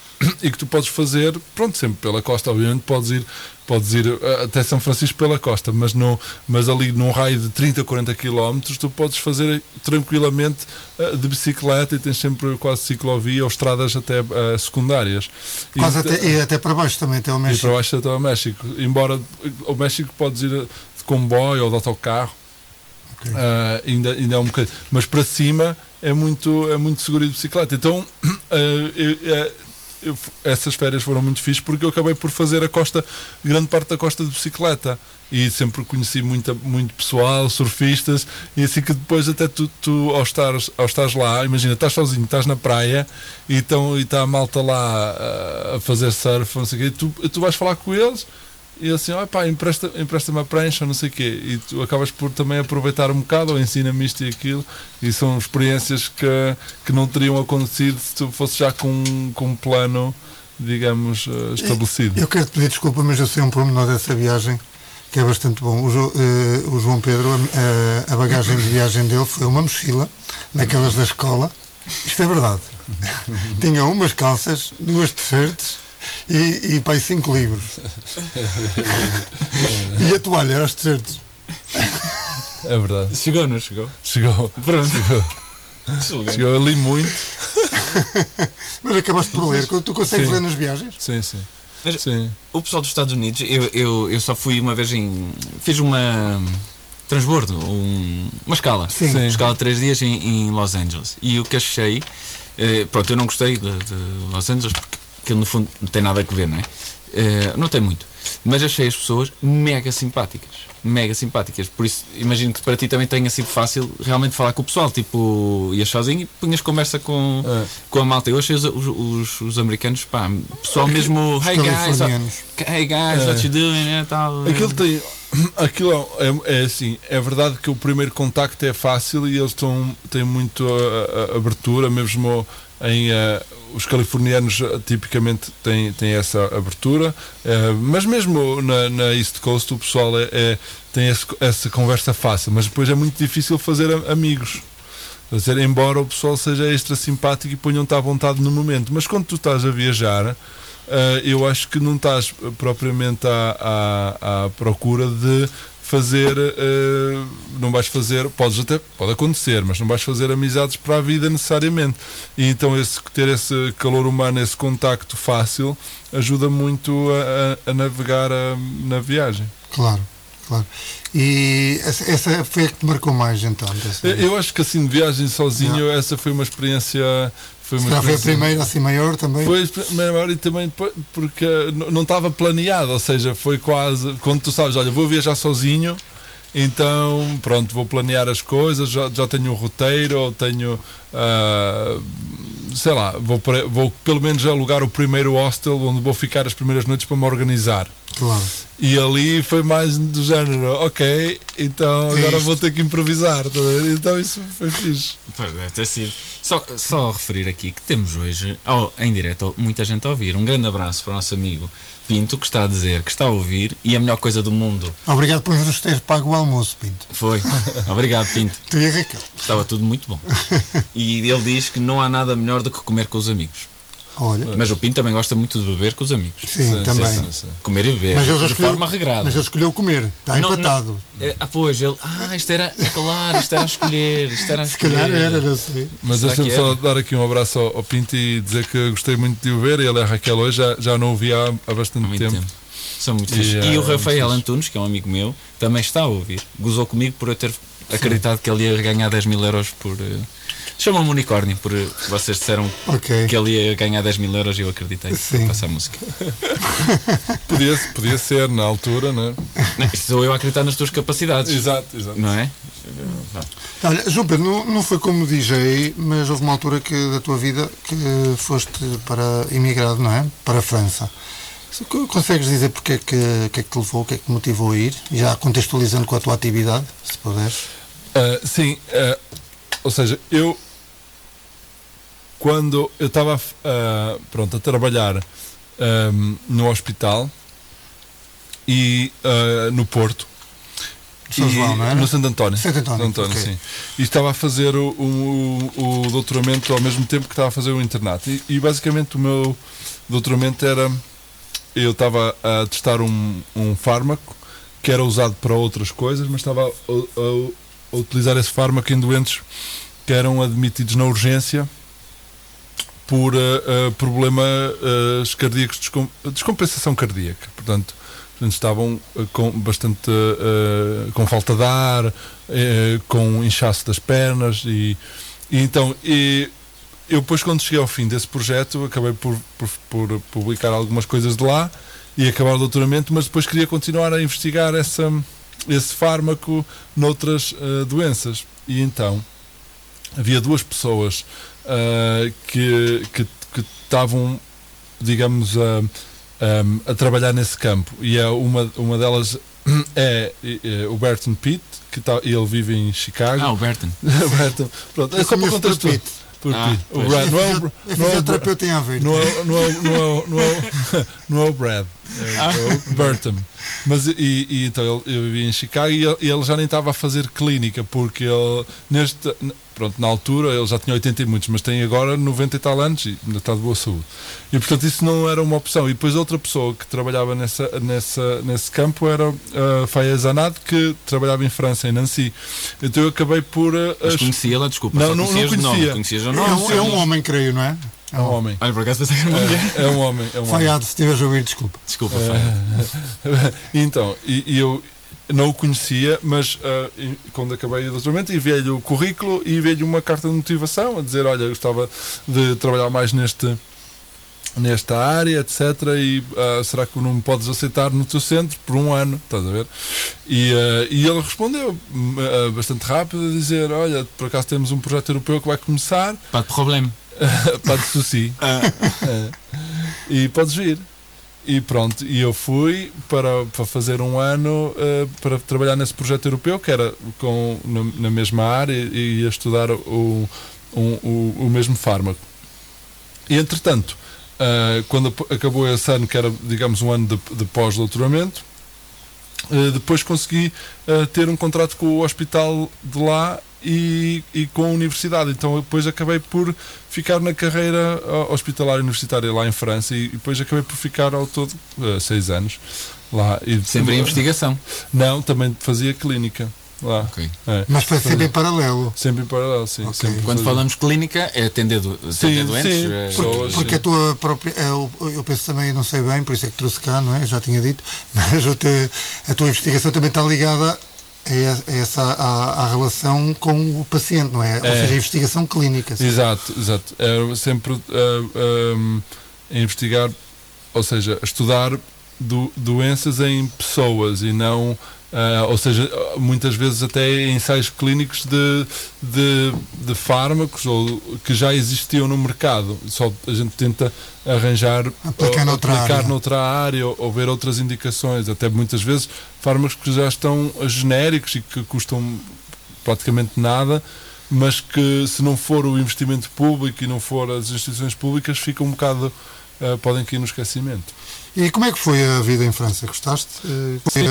e que tu podes fazer, pronto, sempre pela costa, obviamente podes ir, podes ir ah, até São Francisco pela costa, mas, no, mas ali num raio de 30, 40 km tu podes fazer tranquilamente ah, de bicicleta e tens sempre quase ciclovia ou estradas até ah, secundárias. E Quase então- até, e até para baixo também, até ao e México. para baixo até ao México. Embora ao México podes ir de comboio ou de autocarro, Ok. ah, ainda, ainda é um bocadinho. Mas para cima é muito, é muito seguro ir de bicicleta. Então ah, eu, essas férias foram muito fixes porque eu acabei por fazer a costa, grande parte da costa de bicicleta. E sempre conheci muita, muito pessoal, surfistas. E assim que depois até tu, tu ao, estares, ao estares lá, imagina, estás sozinho, estás na praia e está a malta lá ah, a fazer surf, não sei o quê, tu, tu vais falar com eles e assim, ó pá, empresta- empresta-me a prancha, não sei o quê. E tu acabas por também aproveitar um bocado, ou ensina-me isto e aquilo. E são experiências que, que não teriam acontecido se tu fosse já com, com um plano, digamos, eh, estabelecido. Eu quero te pedir desculpa, mas eu sei um pormenor dessa viagem que é bastante bom. O, eh, o João Pedro, a, a bagagem de viagem dele foi uma mochila, daquelas da escola. Isto é verdade. Tinha umas calças, duas t-shirts e, e pai, cinco livros. e a toalha era os t-shirts. É verdade. Chegou, não chegou? Chegou. Pronto. Chegou, chegou ali muito. Mas acabaste por ler. Tu consegues Sim. ler nas viagens? Sim, sim. Mas- Sim. O pessoal dos Estados Unidos, eu, eu, eu só fui uma vez em. Fiz uma. Transbordo, um- uma escala. Sim. Sim. Escala de três dias em, em Los Angeles. E o que achei. eh, pronto, eu não gostei de, de Los Angeles porque aquilo no fundo não tem nada a ver, não é? Eh, não tem muito. Mas achei as pessoas mega simpáticas. Mega simpáticas. Por isso, imagino que para ti também tenha sido fácil realmente falar com o pessoal. Tipo, ias sozinho e punhas conversa com, É. com a malta. Eu achei os, os, os- os americanos, pá, pessoal mesmo. Hey guys, hey guys, É. what you doing? É, tal, Aquilo tem. Aquilo é, é assim, é verdade que o primeiro contacto é fácil e eles estão, têm muito a- a- abertura, mesmo em. eh, os californianos eh, tipicamente têm, têm essa abertura, eh, mas mesmo na, na East Coast o pessoal é, é- tem esse- essa conversa fácil, mas depois é muito difícil fazer amigos. Dizer, embora o pessoal seja extra simpático e ponham-te à vontade no momento, mas quando tu estás a viajar, eu acho que não estás eh, propriamente à, à, à procura de fazer, eh, não vais fazer, podes até, pode acontecer, mas não vais fazer amizades para a vida necessariamente. E então esse, ter esse calor humano, esse contacto fácil, ajuda muito a, a- a navegar a- na viagem. Claro, claro. E essa, foi a que te marcou mais então? dessa Eu, acho que assim, de viagem sozinho, essa foi uma experiência. Foi uma Já foi a primeira assim maior também? Foi a primeira hora e também po- porque n- não estava planeado, ou seja, foi quase. Quando tu sabes, olha, vou viajar sozinho, então pronto, vou planear as coisas, já, já tenho um roteiro, ou tenho. ah, sei lá, vou, vou pelo menos alugar o primeiro hostel onde vou ficar as primeiras noites para me organizar. Claro. E ali foi mais do género, ok, então É agora isto. vou ter que improvisar. tá? Então isso foi fixe. Pois deve ter sido. Só, só referir aqui que temos hoje, ao- em direto, muita gente a ouvir. Um grande abraço para o nosso amigo Pinto, que está a dizer que está a ouvir e a melhor coisa do mundo. Obrigado por nos teres pago o almoço, Pinto. Foi. Obrigado, Pinto. Tu e a Raquel. Estava tudo muito bom. E ele diz que não há nada melhor do que comer com os amigos. Olha, Mas o Pinto também gosta muito de beber com os amigos. sim, também. sim, sim. Comer e beber. Mas ele de escolheu, forma regrada. mas ele escolheu comer. Está Não, empatado. É, ah, pois, ele. Ah, isto era. é Claro, isto era a escolher. Isto era a Se calhar escolher. era, não sei. Mas deixa-me só dar aqui um abraço ao, ao Pinto e dizer que gostei muito de o ver. Ele é a Raquel hoje, já, já não o vi há, há bastante Há muito tempo. tempo. São muito E, é, E o Rafael. Antunes, que é um amigo meu, também está a ouvir. Gozou comigo por eu ter acreditado que ele ia ganhar 10 mil euros por. eh, Chamam-me unicórnio, por vocês disseram Ok. que ele ia ganhar 10 mil euros e eu acreditei Sim. para passar a música. Podia, podia ser na altura, né? Não, isto sou eu a acreditar nas tuas capacidades. Exato, exato. Não é? Olha, João Pedro, não, não foi como DJ, mas houve uma altura que, da tua vida que foste para imigrado, não é? Para a França. Se co- Consegues dizer porque é que, que é que te levou, o que é que te motivou a ir? Já contextualizando com a tua atividade, se puderes. Ah, sim, ah, ou seja, eu quando eu estava ah, pronto a trabalhar ahm, no hospital e ah, no Porto São João, não era? no Santo António, Santo António, ok. sim. E estava a fazer o, o, o doutoramento ao mesmo tempo que estava a fazer o internato. E, e basicamente o meu doutoramento era eu estava a testar um, um fármaco que era usado para outras coisas, mas estava a, a- a utilizar esse fármaco em doentes que eram admitidos na urgência por eh, eh, problemas cardíacos, descom- descompensação cardíaca. Portanto, estavam eh, com bastante eh, com falta de ar, eh, com inchaço das pernas e, e então e eu depois quando cheguei ao fim desse projeto acabei por, por, por publicar algumas coisas de lá e acabar o doutoramento, mas depois queria continuar a investigar essa, esse fármaco noutras uh, doenças. E então havia duas pessoas uh, que, que, que estavam, digamos, a, a, a, trabalhar nesse campo. E é uma, uma delas é, é o Burton Pitt, que tá, ele vive em Chicago. Ah, o Burton. Burton. Pronto, é só para contextualizar. Ah, o Brad não é o, não é o terapeuta em Aveiro. Não é, não é, não é, não é, não é o Brad, é o Burton. Mas e, e então ele, eu vivia em Chicago e ele, ele já nem estava a fazer clínica porque ele neste pronto, na altura ele já tinha 80 e muitos, mas tem agora 90 e tal anos e ainda está de boa saúde. E portanto isso não era uma opção. E depois outra pessoa que trabalhava nessa, nessa, nesse campo era a Fayez Anad, que trabalhava em França, em Nancy. Então eu acabei por. Uh, mas conhecia-la, desculpa. Não, não, não conhecia. Conhecias é, um, é um homem, creio, não é? É um homem. Olha, por acaso pensei que era uma mulher. É, é um homem. É um Faiado, se estiveres a ouvir, desculpa. Desculpa, Faiado. então, e, e eu, não o conhecia, mas uh, quando acabei o doutoramento, enviei-lhe o currículo e enviei-lhe uma carta de motivação a dizer: Olha, gostava de trabalhar mais neste, nesta área, etc. E uh, será que não me podes aceitar no teu centro por um ano? Estás a ver? E, uh, e ele respondeu bastante rápido a dizer: Olha, por acaso temos um projeto europeu que vai começar. Pas de problema. Pas de. Ah. e podes vir. E pronto, e eu fui para, para fazer um ano uh, para trabalhar nesse projeto europeu, que era com, na, na mesma área e estudar o, o, o, o mesmo fármaco. E entretanto, uh, quando acabou esse ano, que era, digamos, um ano de, de pós-doutoramento, uh, depois consegui ter um contrato com o hospital de lá e, e, com a universidade. Então depois acabei por ficar na carreira hospitalar universitária lá em França e depois acabei por ficar ao todo uh, seis anos lá. E, Sempre em investigação? Não, também fazia clínica. Lá. Okay. É. Mas foi sempre em paralelo. Sempre em paralelo, sim. Okay. Quando fazia. falamos clínica, é atender, do, sim, doentes? Sim, é... porque, porque, a tua própria. Eu, eu penso também, não sei bem, por isso é que trouxe cá, não é? Já tinha dito, mas a tua investigação também está ligada é, é essa a, a, relação com o paciente, não é? Ou é. seja, a investigação clínica. Sim. Exato, exato. É sempre uh, um, investigar, ou seja, estudar do, doenças em pessoas e não Uh, ou seja, muitas vezes até ensaios clínicos de, de, de, fármacos ou que já existiam no mercado. Só a gente tenta arranjar aplicar, ou, noutra, aplicar área. noutra área ou, ou, ver outras indicações. Até muitas vezes fármacos que já estão genéricos e que custam praticamente nada, mas que se não for o investimento público e não for as instituições públicas, ficam um bocado, uh, podem cair no esquecimento. E como é que foi a vida em França? Gostaste? Sim.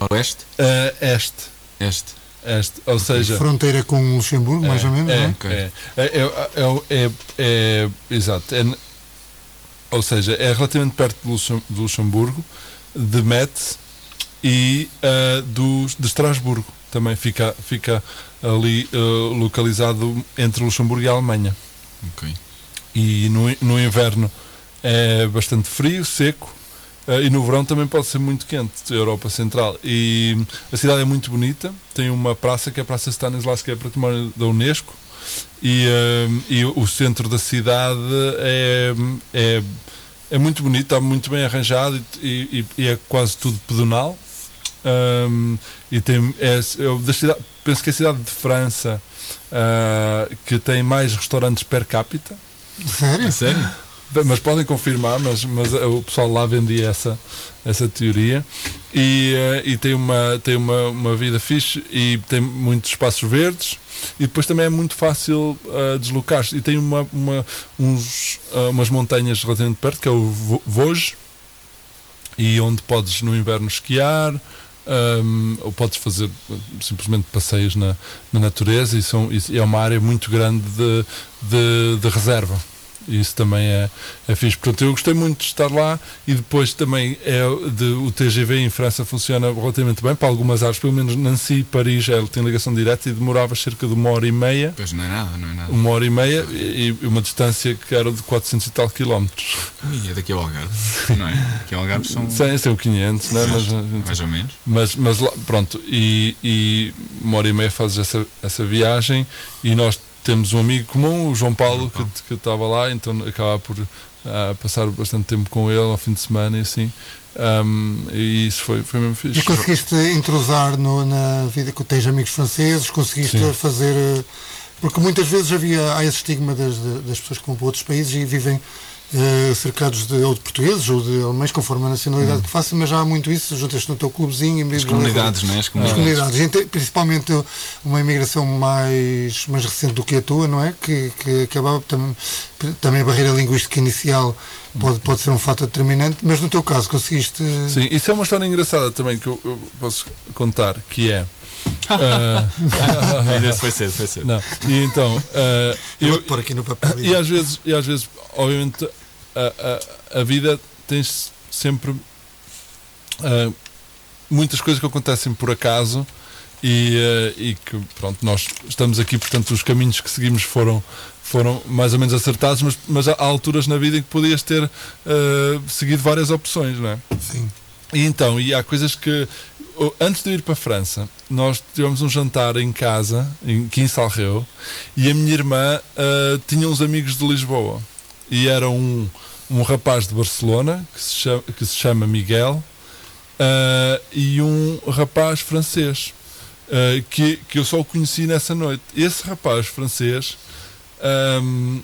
Noroeste? Uh, este. Este. Este, ou seja... Fronteira com Luxemburgo, é, mais ou menos, é, não é? É, é, é, é, exato. É, ou seja, é relativamente perto de Luxemburgo, de Metz e uh, do, de Estrasburgo. Também fica, fica ali uh, localizado entre Luxemburgo e a Alemanha. Ok e no, no inverno é bastante frio, seco, Uh, e no verão também pode ser muito quente, Europa Central. E a cidade é muito bonita, tem uma praça que é a Praça Stanislas, que é património da Unesco, e, uh, e o centro da cidade é, é, é muito bonito, está muito bem arranjado e, e, e é quase tudo pedonal. Um, e tem, é, é da cidade, penso que é a cidade de França uh, que tem mais restaurantes per capita Sério? Sério? Mas podem confirmar, mas, mas o pessoal lá vendia essa, essa teoria. E, uh, e tem, uma, tem uma, uma vida fixe e tem muitos espaços verdes. E depois também é muito fácil uh, deslocar-se. E tem uma, uma, uns, uh, umas montanhas relativamente perto, que é o Vosges, e onde podes no inverno esquiar. Um, ou podes fazer simplesmente passeios na, na natureza e, são, e é uma área muito grande de, de, de reserva isso também é, é fixe. Portanto, eu gostei muito de estar lá e depois também é de, o TGV em França funciona relativamente bem para algumas áreas, pelo menos Nancy e Paris ele tem ligação direta e demorava cerca de uma hora e meia. Pois não é nada, não é nada. Uma hora e meia e e uma distância que era de 400 e tal quilómetros. E é daqui ao Algarve, não é? Daqui ao Algarve são Sim, são 500, né? mas, mais ou menos. mas, mas lá, pronto, e, e uma hora e meia fazes essa, essa viagem e nós temos um amigo comum, o João Paulo, que que estava lá, então acaba por ah, passar bastante tempo com ele ao fim de semana e assim. Ahm, e isso foi, foi mesmo fixe. E conseguiste entrosar no- na vida que tens amigos franceses, conseguiste Sim. fazer. eh, Porque muitas vezes havia, há esse estigma das, das pessoas que vão para outros países e vivem eh, cercados de, ou de portugueses ou de alemães, conforme a nacionalidade que façam, mas já há muito isso, juntas-te no teu clubezinho e As comunidades, não é? As As comunidades. comunidades, Gente, principalmente uma imigração mais, mais recente do que a tua, não é? Que, que acabava tam, também a barreira linguística inicial pode, pode ser um fator determinante, mas no teu caso conseguiste. Sim, isso é uma história engraçada também que eu, eu posso contar, que é. Esse foi cedo, foi cedo. não, e então, ah, Eu eu, vou pôr aqui no papel. e às vezes, e às vezes obviamente, a, a, a vida tem sempre ah, muitas coisas que acontecem por acaso e, ah, e que, pronto, nós estamos aqui, portanto, os caminhos que seguimos foram, foram mais ou menos acertados, mas, mas há alturas na vida em que podias ter ah, seguido várias opções, não é? Sim. E então, e há coisas que. Antes de eu ir para a França, nós tivemos um jantar em casa, em Quinsalreu, e a minha irmã ah, tinha uns amigos de Lisboa. E era um, um rapaz de Barcelona, que se chama, que se chama Miguel, ah, e um rapaz francês, ah, que, que eu só o conheci nessa noite. Esse rapaz francês ahm,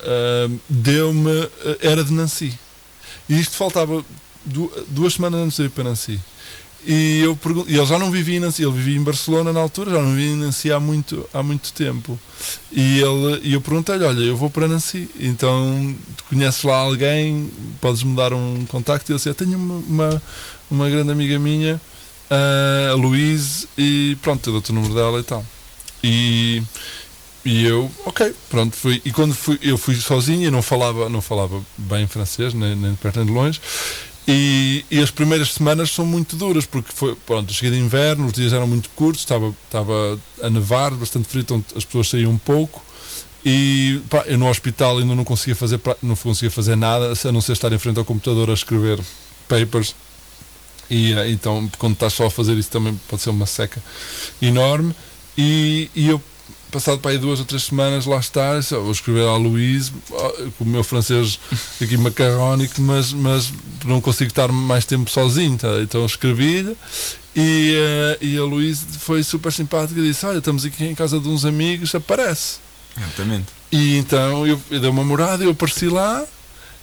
ahm, deu-me. ah, era de Nancy. E isto faltava du- duas semanas antes de ir para Nancy. E eu pergunto, e ele já não vivia em Nancy, ele vivia em Barcelona na altura, já não vivia em Nancy há muito, há muito tempo. E, ele, e eu perguntei-lhe: Olha, eu vou para Nancy, então conheces lá alguém, podes-me dar um contacto? E ele disse: Eu tenho uma, uma, uma grande amiga minha, a Louise, e pronto, eu dou-te o número dela e tal. E, e eu, ok, pronto, fui. E quando fui, eu fui sozinho, eu não falava, não falava bem francês, nem, nem de perto nem de longe. E, e as primeiras semanas são muito duras, porque foi, pronto, cheguei de inverno, os dias eram muito curtos, estava, estava a nevar, bastante frio, então as pessoas saíam um pouco. E pá, eu no hospital ainda não conseguia fazer, não conseguia fazer nada, a não ser estar em frente ao computador a escrever papers. E eh, então, quando estás só a fazer isso, também pode ser uma seca enorme. E, e eu, passado para aí duas ou três semanas, lá está, disse, "Oh, vou escrever à Luís, com o meu francês aqui macarrónico, mas, mas não consigo estar mais tempo sozinho. tá? Então escrevi-lhe. E, eh, e a Luís foi super simpática e disse: Olha, estamos aqui em casa de uns amigos, aparece. Exatamente. E então eu, eu dei uma morada, eu apareci lá.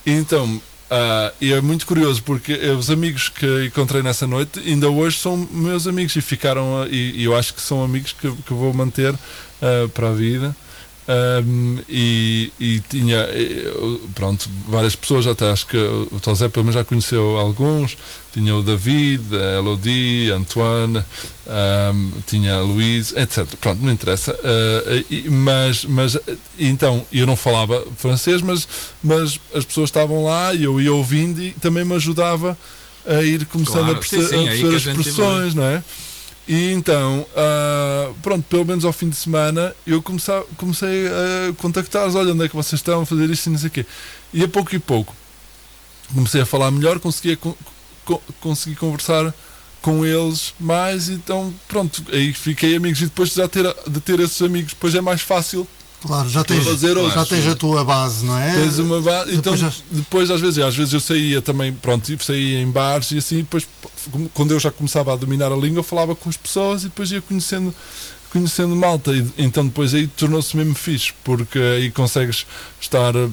E então, ah, e é muito curioso porque os amigos que encontrei nessa noite ainda hoje são meus amigos e ficaram, ah, e, e eu acho que são amigos que, que vou manter ah, para a vida. Ahm, e, e tinha, pronto, várias pessoas, até acho que o Tosé pelo menos já conheceu alguns. Tinha o David, a Elodie, Antoine, ahm, tinha a Luís, etc. Pronto, não interessa. E- mas, mas então, eu não falava francês, mas, mas as pessoas estavam lá e eu ia ouvindo e também me ajudava a ir começando Claro, a perceber, sim, sim, a aí perceber a as expressões, não é? E então, ah, pronto, pelo menos ao fim de semana, eu comecei, comecei a contactar-os, olha onde é que vocês estão a fazer isto e não sei o quê. E a pouco e pouco comecei a falar melhor, conseguia con- co- consegui conversar com eles mais, então pronto, aí fiquei amigos e depois de já ter, de ter esses amigos, depois é mais fácil Claro, já tens, fazer já outros. tens a tua base, não é? Tens uma ba- então, Depois já- depois às vezes, às vezes eu saía também, pronto, saía em bares e assim, depois quando eu já começava a dominar a língua, eu falava com as pessoas e depois ia conhecendo conhecendo malta e então depois aí tornou-se mesmo fixe, porque aí consegues estar eh,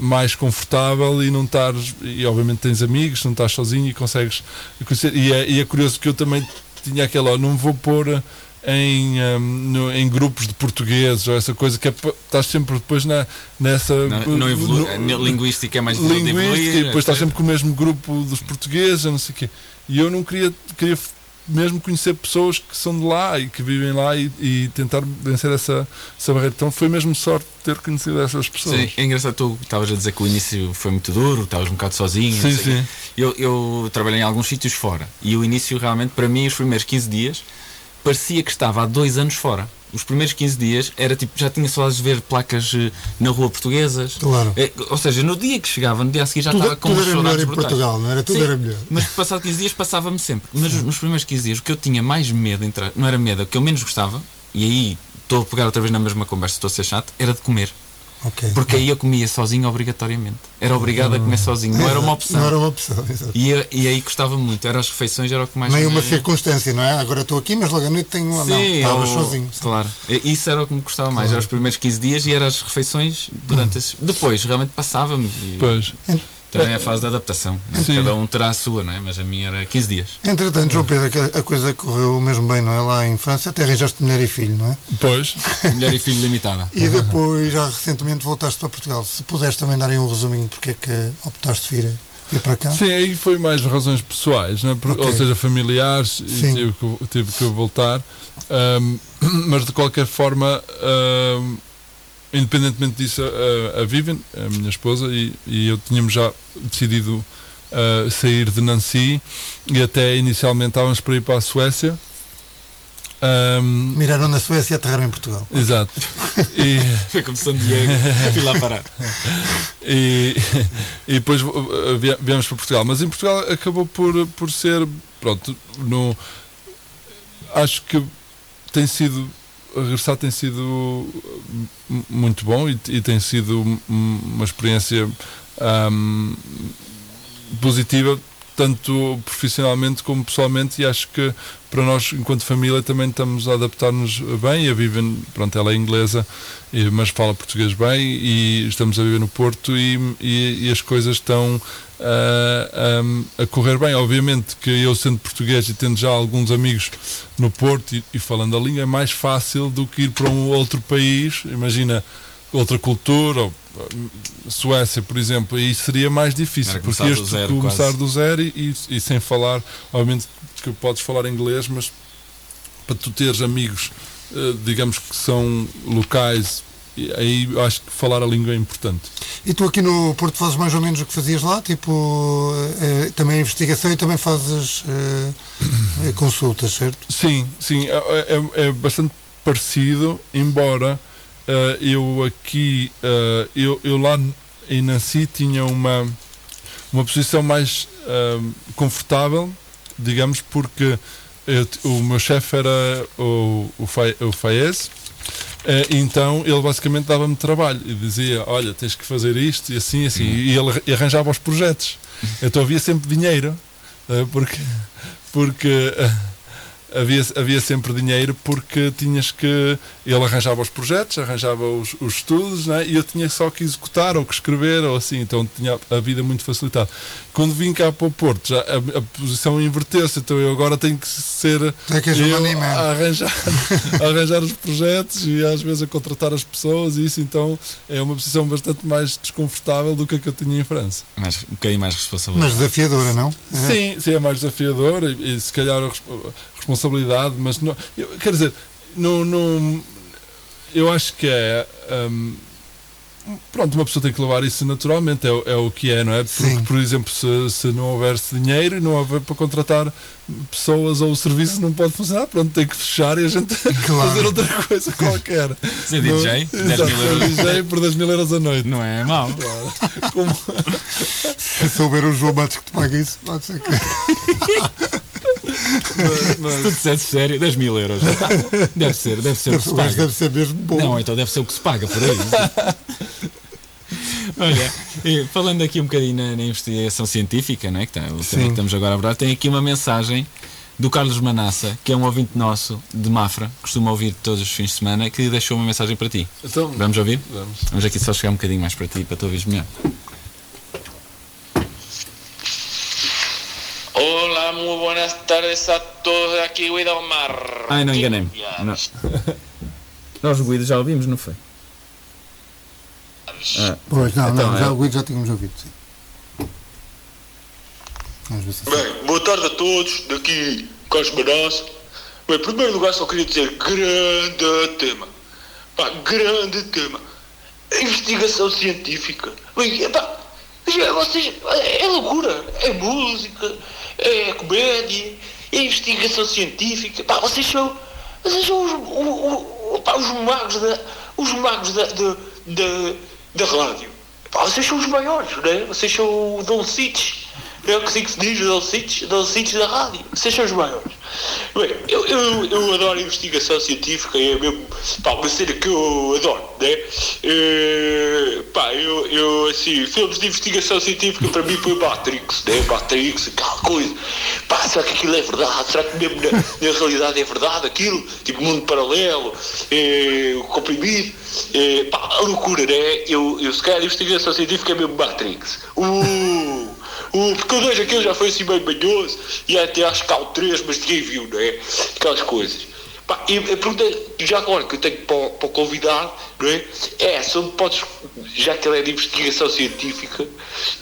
mais confortável e não estares, e obviamente tens amigos, não estás sozinho e consegues conhecer, e é, e é curioso que eu também tinha aquela, não vou pôr em, hum, no- em grupos de portugueses ou essa coisa que é, estás sempre depois na, nessa Não, não evolu- no- linguística é mais difícil de linguística evoluir, e depois estás sempre com o mesmo grupo dos portugueses, não sei o quê. E eu não queria, queria mesmo conhecer pessoas que são de lá e que vivem lá e, e tentar vencer essa, essa barreira. Então foi mesmo sorte ter conhecido essas pessoas. Sim, é engraçado, tu estavas a dizer que o início foi muito duro, estavas um bocado sozinho. Sim, sim. Eu, eu trabalhei em alguns sítios fora e o início realmente, para mim, os primeiros 15 dias, parecia que estava há dois anos fora. Os primeiros 15 dias era tipo, já tinha saudades de ver placas eh, na rua portuguesas. Claro. Eh, ou seja, no dia que chegava, no dia a seguir já Tudo, estava com tudo era melhor em brutais. Portugal, não era? Tudo Sim, era melhor. Mas passado 15 dias passava-me sempre. Mas nos primeiros 15 dias o que eu tinha mais medo de entrar, não era medo, o que eu menos gostava, e aí estou a pegar outra vez na mesma conversa, estou a ser chato, era de comer. Ok. Porque aí eu comia sozinho obrigatoriamente. Era obrigado a comer sozinho, não era uma opção. Não era uma opção, exato. E, e aí gostava muito, eram as refeições, era o que mais Nem uma circunstância, não é? Agora estou aqui, mas logo à noite tenho uma. Não, Sim, estavas ou- sozinho. Claro, isso era o que me gostava mais. Eram os primeiros 15 dias e eram as refeições durante esses. Depois, realmente passava-me. e Pois. Também é a fase da adaptação. né? Cada um terá a sua, não é? Mas a minha era 15 dias. Entretanto, João Pedro, a coisa correu mesmo bem, não é? Lá em França, até arranjaste mulher e filho, não é? Pois. Mulher e filho limitada. E depois, já recentemente, voltaste para Portugal. Se puderes também dar aí um resuminho porque é que optaste vir, vir para cá. Sim, aí foi mais razões pessoais, né? Por- Ok. ou seja, familiares, e Sim. tive que, tive que voltar. Ahm, mas de qualquer forma, ahm, independentemente disso, a, a Vivian, a minha esposa, e, e eu tínhamos já decidido ah, sair de Nancy e até inicialmente estávamos para ir para a Suécia. Ahm, Miraram na Suécia e aterraram em Portugal. exato. E, Foi como São Diego. Fui lá parar. e, e depois uh, vie- viemos para Portugal. Mas em Portugal acabou por, por ser, pronto, no, acho que tem sido, regressar tem sido m- muito bom e, e tem sido um- uma experiência ahm, positiva, tanto profissionalmente como pessoalmente, e acho que para nós, enquanto família, também estamos a adaptar-nos bem. E a Vivian, pronto, ela é inglesa, mas fala português bem, e estamos a viver no Porto, e, e- e as coisas estão ah, ahm, a correr bem. Obviamente que eu, sendo português e tendo já alguns amigos no Porto e, e falando a língua, é mais fácil do que ir para um outro país. Imagina outra cultura, ou, Suécia, por exemplo, aí seria mais difícil, porque começar do este zero, começar quase. do zero e, e- e sem falar, obviamente que podes falar inglês, mas para tu teres amigos, eh, digamos que são locais, aí eu acho que falar a língua é importante. E tu aqui no Porto fazes mais ou menos o que fazias lá? Tipo, eh, também investigação e também fazes eh, eh, consultas, certo? Sim, sim, é, é- é bastante parecido, embora eh, eu aqui, eh, eu, eu lá em Nancy tinha uma, uma posição mais eh, confortável, digamos, porque eu o meu chefe era o, o, Fa- o Faez, então ele basicamente dava-me trabalho e dizia: Olha, tens que fazer isto e assim, assim, e ele arra- arranjava os projetos. Então havia sempre dinheiro, porque, porque havia, havia sempre dinheiro porque tinhas que. Ele arranjava os projetos, arranjava os, os estudos, né? e eu tinha só que executar ou que escrever ou assim, então tinha a vida muito facilitada. Quando vim cá para o Porto, já a, a posição inverteu-se, então eu agora tenho que ser É que és um eu money man. a arranjar, a arranjar os projetos e às vezes a contratar as pessoas, e isso então é uma posição bastante mais desconfortável do que a que eu tinha em França. Mas um bocadinho mais responsabilidade. Mas desafiadora, não? É. Sim, sim, é mais desafiador e, e se calhar responsabilidade, mas não, eu, quer dizer, não, não, eu acho que é. hum, pronto, uma pessoa tem que levar isso naturalmente, é, o- é o que é, não é? Porque, Sim. por exemplo, se, se não houver dinheiro e não houver para contratar pessoas ou o serviço não pode funcionar, pronto, tem que fechar e a gente Claro. fazer outra coisa qualquer. Ser DJ, 10 mil euros. DJ por 10 mil euros a noite. Não é mau. Como- Se souber o João Matos que te paga isso, pode ser que. Se tu dissesse sério, 10 mil euros. Deve ser, deve ser o que se paga. deve ser mesmo bom. Não, então deve ser o que se paga por aí. Olha, e falando aqui um bocadinho na, na investigação científica, não é? que tá, o tema Sim. que estamos agora a abordar, tem aqui uma mensagem do Carlos Manassa, que é um ouvinte nosso de Mafra, costuma ouvir todos os fins de semana, que deixou uma mensagem para ti. Então, Vamos ouvir? vamos. Vamos aqui só chegar um bocadinho mais para ti, para tu ouvires melhor. Hola, muy buenas tardes a todos de aquí, Guidomar. Ai, não enganei-me. Não. Nós o Guido já ouvimos, não foi? Ah, Pois, não, Então, não, já, é- o Guido já tínhamos ouvido, sim. Vamos ver se Bem, boa tarde a todos, daqui Cosme Nossa. Bem, em primeiro lugar, só queria dizer grande tema. Pá, grande tema. A investigação científica. Bem, já, vocês, é loucura. É música, é comédia, é investigação científica. Pá, vocês são, vocês são os, o- o- pá, os magos da, os magos da, da, da, da rádio. Pá, vocês são os maiores, não é? Vocês são o Dom Cites. É o que se diz, Dom Cites, Dom Cites da rádio. São os maiores. Bem, eu, eu, eu adoro investigação científica, é mesmo pá, uma cena que eu adoro, né? Eh, pá, eu, eu, assim, filmes de investigação científica para mim foi Matrix, né? Matrix, aquela coisa. Pá, será que aquilo é verdade? Será que mesmo na, na realidade é verdade aquilo? Tipo, mundo paralelo, eh, o comprimido. Eh, pá, a loucura, né? Eu, eu se calhar a investigação científica é mesmo Matrix. Uh! O, porque o 2 aquilo já foi assim meio banhoso e até acho que há o 3, mas ninguém viu, não é? Aquelas coisas. Pá, e a pergunta, já agora que eu tenho para, para o convidado, não é? É, se ele podes, já que ele é de investigação científica,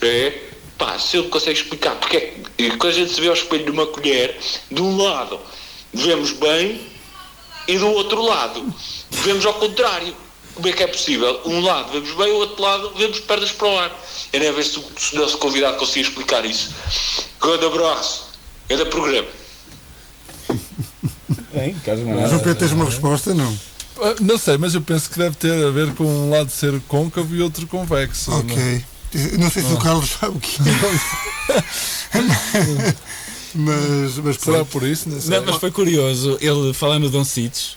não é? Pá, se ele consegue explicar porque é que quando a gente se vê ao espelho de uma colher, de um lado vemos bem e do outro lado vemos ao contrário. Como é que é possível? Um lado vemos bem, o outro lado vemos perdas para o ar. É nem a ver se, o- se o nosso convidado conseguir explicar isso. Grande abraço. Grande programa. Bem, João Manuel. Pedro, tens uma resposta? Não. Ah, Não sei, mas eu penso que deve ter a ver com um lado ser côncavo e outro convexo. não? Ok. Não sei se o Carlos sabe o que é. mas, mas Será por isso? Não sei. Não, mas foi curioso ele falar no Dom Cites,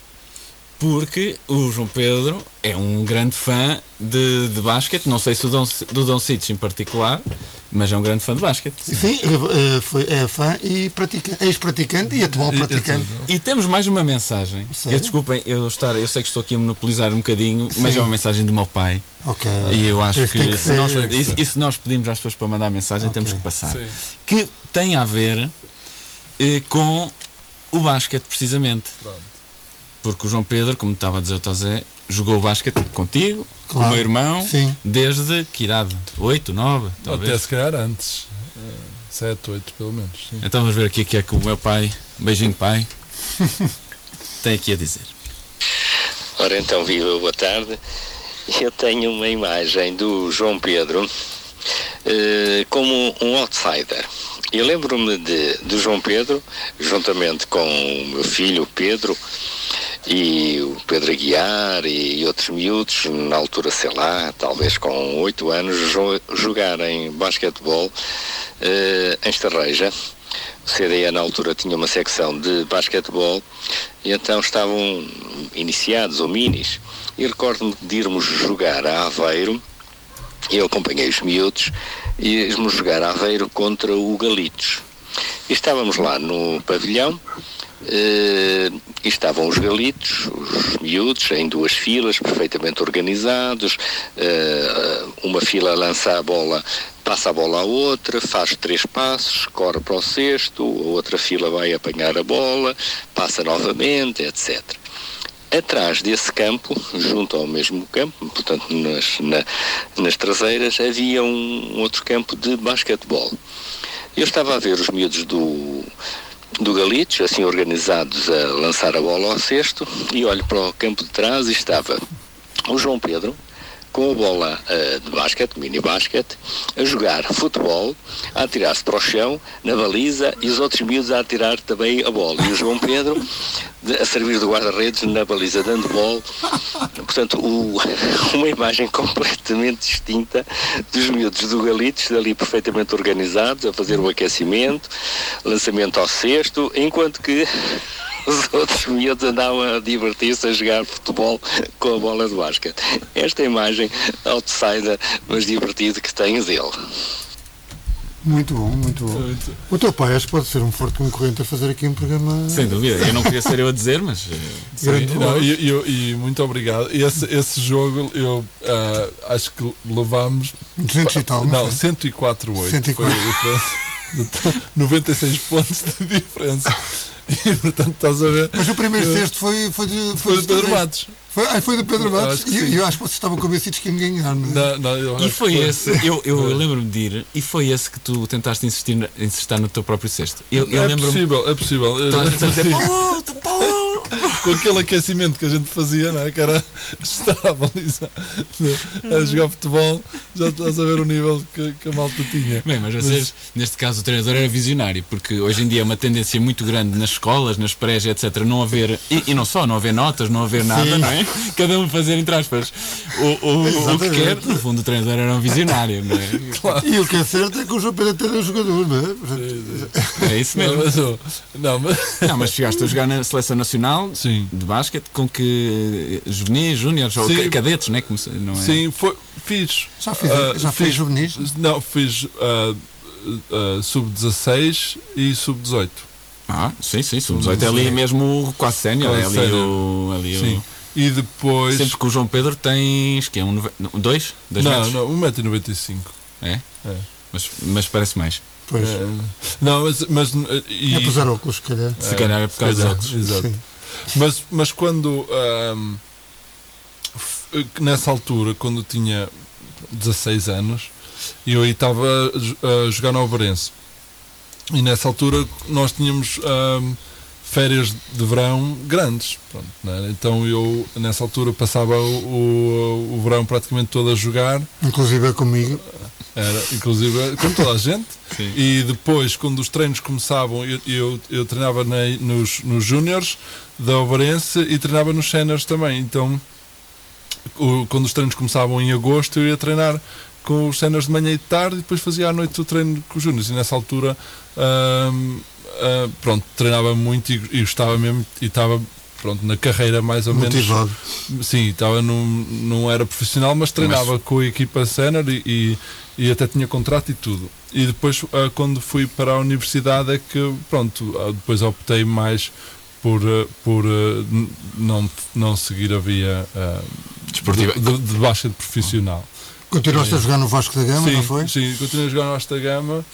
porque o João Pedro é um grande fã de, de basquete, não sei se o Dom, do Dom Cites em particular, mas é um grande fã de basquete. Sim, eh, foi, é fã e pratica, ex-praticante e atual praticante. E temos mais uma mensagem. Sério? Eu, desculpem, eu, estar, eu sei que estou aqui a monopolizar um bocadinho, mas é uma mensagem do meu pai. Ok. E eu acho que, que se, nós, e, e nós pedimos às pessoas para mandar mensagem, Ok. temos que passar. Sim. Que tem a ver eh, com o basquete, precisamente. Pronto. Porque o João Pedro, como estava a dizer o Tozé, jogou basquete contigo, com o Claro. meu irmão, Sim. desde que idade? 8, 9, Até talvez. se calhar antes. 7, 8 pelo menos. sim. Então vamos ver aqui o que é que o meu pai, beijinho pai, tem aqui a dizer. Ora então, viva, boa tarde. Eu tenho uma imagem do João Pedro eh, como um outsider. Eu lembro-me de, do João Pedro, juntamente com o meu filho Pedro e o Pedro Aguiar e outros miúdos, na altura, sei lá, talvez com oito anos, jo- jogarem basquetebol eh, em Estarreja. O CDE na altura tinha uma secção de basquetebol e então estavam iniciados ou minis. E recordo-me de irmos jogar a Aveiro, eu acompanhei os miúdos e íamos jogar a Aveiro contra o Galitos. E estávamos lá no pavilhão eh, e estavam os galitos, os miúdos, em duas filas, perfeitamente organizados. eh, uma fila lança a bola, passa a bola à outra, faz três passos, corre para o cesto, a outra fila vai apanhar a bola, passa novamente, etc. Atrás desse campo, junto ao mesmo campo, portanto nas, na- nas traseiras, havia um outro campo de basquetebol. Eu estava a ver os miúdos do, do Galitos, assim organizados a lançar a bola ao cesto, e olho para o campo de trás e estava o João Pedro com a bola eh, de basquete, mini basquete, a jogar futebol, a atirar-se para o chão, na baliza, e os outros miúdos a atirar também a bola. E o João Pedro de- a servir de guarda-redes na baliza de handball. Portanto, o- uma imagem completamente distinta dos miúdos do Galitos, ali perfeitamente organizados, a fazer o aquecimento, lançamento ao cesto, enquanto que os outros miúdos andavam a divertir-se a jogar futebol com a bola de basquete. Esta imagem outsider, mas divertido que tenho dele. Muito bom, muito bom. Muito. O teu pai acho que pode ser um forte concorrente a fazer aqui um programa. Sem dúvida, eu não queria ser eu a dizer, mas eh, não, e, e- e muito obrigado. Esse, esse jogo eu ah, acho que levámos 200 e tal, não, não sei. 104 8 104. foi a diferença. De 96 pontos de diferença. portanto estás a ver. Mas o primeiro cesto foi, foi, de, Foi Pedro de- Matos. Foi, foi do Pedro Matos. E eu, acho que vocês estavam convencidos que iam ganhar, não é? Não, não, eu E que foi esse, eu, eu lembro-me de ir, e foi esse que tu tentaste insistir, na- insistir no teu próprio cesto. Eu, eu é possível, é possível. Paulo, Paulo! com aquele aquecimento que a gente fazia, não é? que era estar a baliza a jogar futebol, já estás a ver o nível que, que a malta tinha. Bem, mas vocês, neste caso, o treinador era visionário, porque hoje em dia é uma tendência muito grande nas escolas, nas prés, etc., não haver, e, e não só, não haver notas, não haver nada, Sim. não é? Cada um fazer, entre aspas, o, o, o que quer. No fundo, o treinador era um visionário, não é? E o que é certo é que o João Pedro até é um jogador, não é? É isso Não, mesmo. mas, oh, não, mas Não, mas chegaste a jogar na seleção nacional sim, de basquete com que eh, juvenis, júniores ou Sim. ca- cadetes, não é? Como não é? sim, foi, fiz. Já fiz, ah, já fiz fiz- juvenis? Não, fiz ah, ah, sub-16 e sub-18. Ah, sim, sim, sub-18 é ali mesmo quase sénior, é ali o. Ali o... E depois. Sempre que o João Pedro tens que é um dois? Dois não, metros? não, 1,95m. É? É. Mas, mas parece mais. Pois. É, não, mas. mas e, É pusar óculos, se calhar. Se calhar é por causa dos calhar, outros. Exato. Sim. Mas, mas quando. f- nessa altura, quando eu tinha 16 anos, eu aí estava a a jogar no Alvarense. E nessa altura nós tínhamos ahm, férias de verão grandes. pronto, né? Então eu, nessa altura, passava o, o, o verão praticamente todo a jogar. Inclusive é comigo. Era, inclusive, com toda a gente. Sim. E depois, quando os treinos começavam, eu, eu, eu treinava na- nos, nos júniores da Ovarense e treinava nos séniores também. Então, o- quando os treinos começavam em agosto, eu ia treinar com os séniores de manhã e de tarde e depois fazia à noite o treino com os júniores. E nessa altura, ahm, ah, pronto, treinava muito e, e gostava mesmo e estava pronto, na carreira mais ou menos Motivado. Sim, estava num, não era profissional, mas treinava com a equipa sénior e, e, e até tinha contrato e tudo. E depois, ah, quando fui para a universidade, é que, pronto, ah, depois optei mais por, por não, não seguir a via Desportiva. de, de, de basquete profissional. Continuaste a jogar no Vasco da Gama, sim, não foi? Sim, continuei a jogar no Asta Gama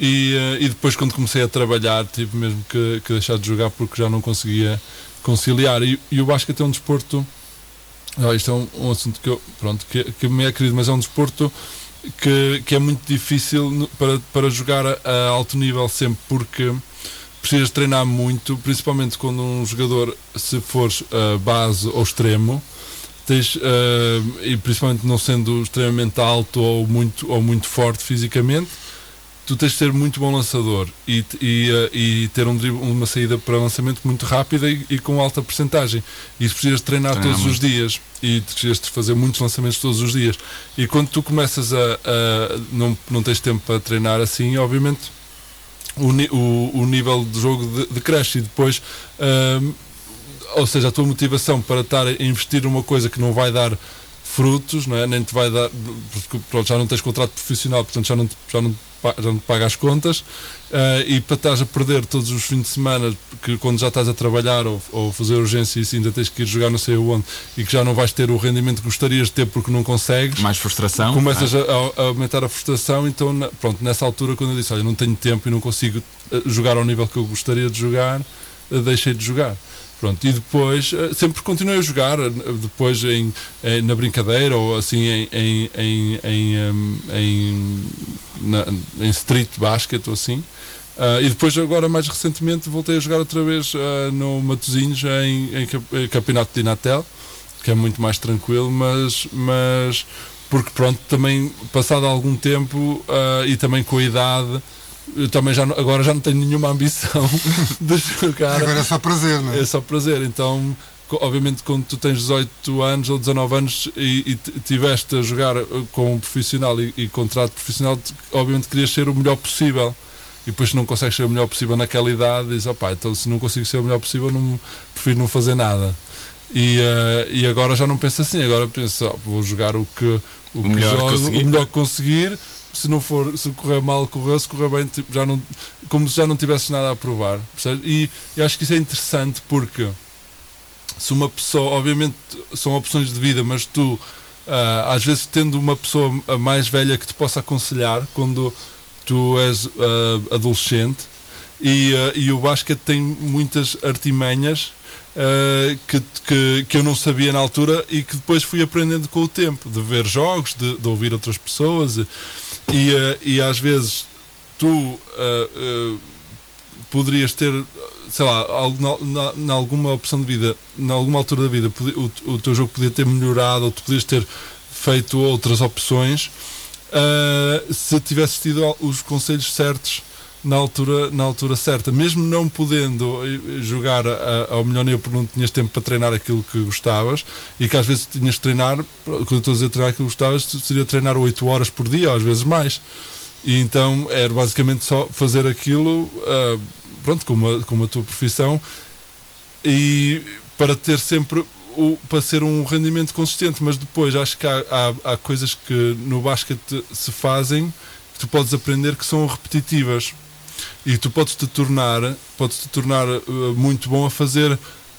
e, eh, e depois quando comecei a trabalhar tive mesmo que, que deixar de jogar porque já não conseguia conciliar. E, e o basquete é um desporto, ah, isto é um, um assunto que, eu, pronto, que, que me é querido, mas é um desporto que, que é muito difícil para, para jogar a, a alto nível sempre porque precisas treinar muito, principalmente quando um jogador, se fores ah, base ou extremo, tens, ah, e principalmente não sendo extremamente alto ou muito, ou muito forte fisicamente, tu tens de ser muito bom lançador e, e, ah, e ter um drible- uma saída para lançamento muito rápida e, e com alta percentagem. E precisas de treinar Treinar todos os dias e precisas de fazer muitos lançamentos todos os dias. E quando tu começas a, a- não, não tens tempo para treinar assim, obviamente o, o, o nível de jogo de- decresce e depois ahm, ou seja, a tua motivação para estar a investir numa coisa que não vai dar frutos, não é? nem te vai dar, porque pronto, já não tens contrato profissional, portanto já não, já não, te paga as contas, ah, e para estás a perder todos os fins de semana, que quando já estás a trabalhar ou, ou fazer urgência e ainda tens que ir jogar não sei aonde, e que já não vais ter o rendimento que gostarias de ter porque não consegues, Mais frustração. começas Ah, a, a aumentar a frustração, então na- pronto, nessa altura quando eu disse, olha, não tenho tempo e não consigo eh, jogar ao nível que eu gostaria de jogar, eh, deixei de jogar. Pronto, e depois eh, sempre continuei a jogar, eh, depois em, em- na brincadeira ou assim em, em, em, em, na- em street basket ou assim. Ah, e depois agora mais recentemente voltei a jogar outra vez ah, no Matosinhos em, em campeonato de Inatel, que é muito mais tranquilo, mas, mas porque pronto, também passado algum tempo ah, e também com a idade, eu também já não- agora já não tenho nenhuma ambição de jogar. Agora é só prazer, não é? É só prazer. Então, obviamente, quando tu tens 18 anos ou 19 anos e, e t- tiveste a jogar eh, com um profissional e, e contrato profissional, obviamente querias ser o melhor possível. E depois, se não consegues ser o melhor possível naquela idade, dizes: opá, então se não consigo ser o melhor possível, não, prefiro não fazer nada. E, eh, e agora já não penso assim, agora penso: ó, vou jogar o que, o que melhor que jogo, conseguir. o melhor que conseguir. Se não for, se correr mal, correu, se correr bem, tipo, já não, como se já não tivesses nada a provar. E, e acho que isso é interessante porque se uma pessoa, obviamente são opções de vida, mas tu ah, às vezes tendo uma pessoa mais velha que te possa aconselhar quando tu és ah, adolescente E, eh, e o basquete tem muitas artimanhas eh, que, que, que eu não sabia na altura e que depois fui aprendendo com o tempo, de ver jogos, de, de ouvir outras pessoas e, eh, e às vezes tu eh, poderias ter, sei lá, na, na, alguma opção de vida, na alguma altura da vida, o, o teu jogo podia ter melhorado ou tu podias ter feito outras opções. Se tivesses tido os conselhos certos na altura, na altura certa, mesmo não podendo eh, jogar a- ao melhor nível porque não tinhas tempo para treinar aquilo que gostavas e que às vezes tinhas de treinar, quando estou a dizer treinar aquilo que gostavas, seria treinar 8 horas por dia, às vezes mais. E então era basicamente só fazer aquilo, ah, pronto, como a, como a tua profissão, e para ter sempre o, para ser um rendimento consistente, mas depois acho que há, há, há coisas que no basquete se fazem que tu podes aprender que são repetitivas e tu podes te tornar podes te tornar eh, muito bom a fazer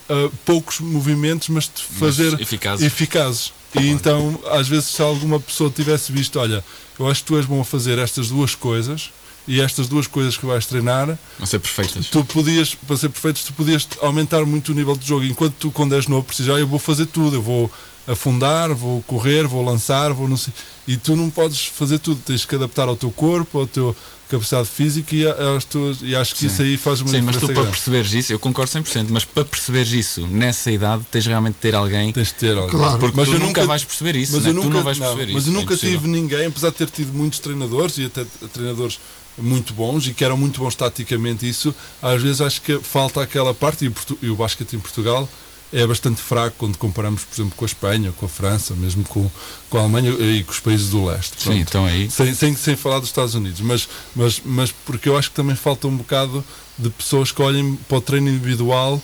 eh, poucos movimentos mas te fazer eficazes. eficazes. E então, às vezes, se alguma pessoa tivesse visto, olha, eu acho que tu és bom a fazer estas duas coisas e estas duas coisas que vais treinar, Vão ser perfeitas. tu podias, para ser perfeitos, tu podias aumentar muito o nível de jogo. Enquanto tu, quando és novo, precisas, ah, eu vou fazer tudo, eu vou afundar, vou correr, vou lançar, vou não sei. E tu não podes fazer tudo, tens que adaptar ao teu corpo, ao teu capacidade física e, a- às tuas, e acho que isso aí faz uma Sim, mas diferença tu para grande. perceberes isso, eu concordo 100%, mas para perceberes isso nessa idade tens realmente de ter alguém. Tens de ter alguém. Claro. Porque Mas tu eu nunca, nunca- vais perceber isso, Mas né? eu nunca, tu não vais não, perceber mas isso. eu é nunca impossível. tive ninguém, apesar de ter tido muitos treinadores e até treinadores muito bons e que eram muito bons taticamente, isso às vezes acho que falta aquela parte e e o basquete em Portugal é bastante fraco quando comparamos, por exemplo, com a Espanha, com a França, mesmo com, com a Alemanha e com os países do leste. Sim, Pronto. então aí. Sem, sem, sem falar dos Estados Unidos, mas, mas, mas porque eu acho que também falta um bocado de pessoas que olhem para o treino individual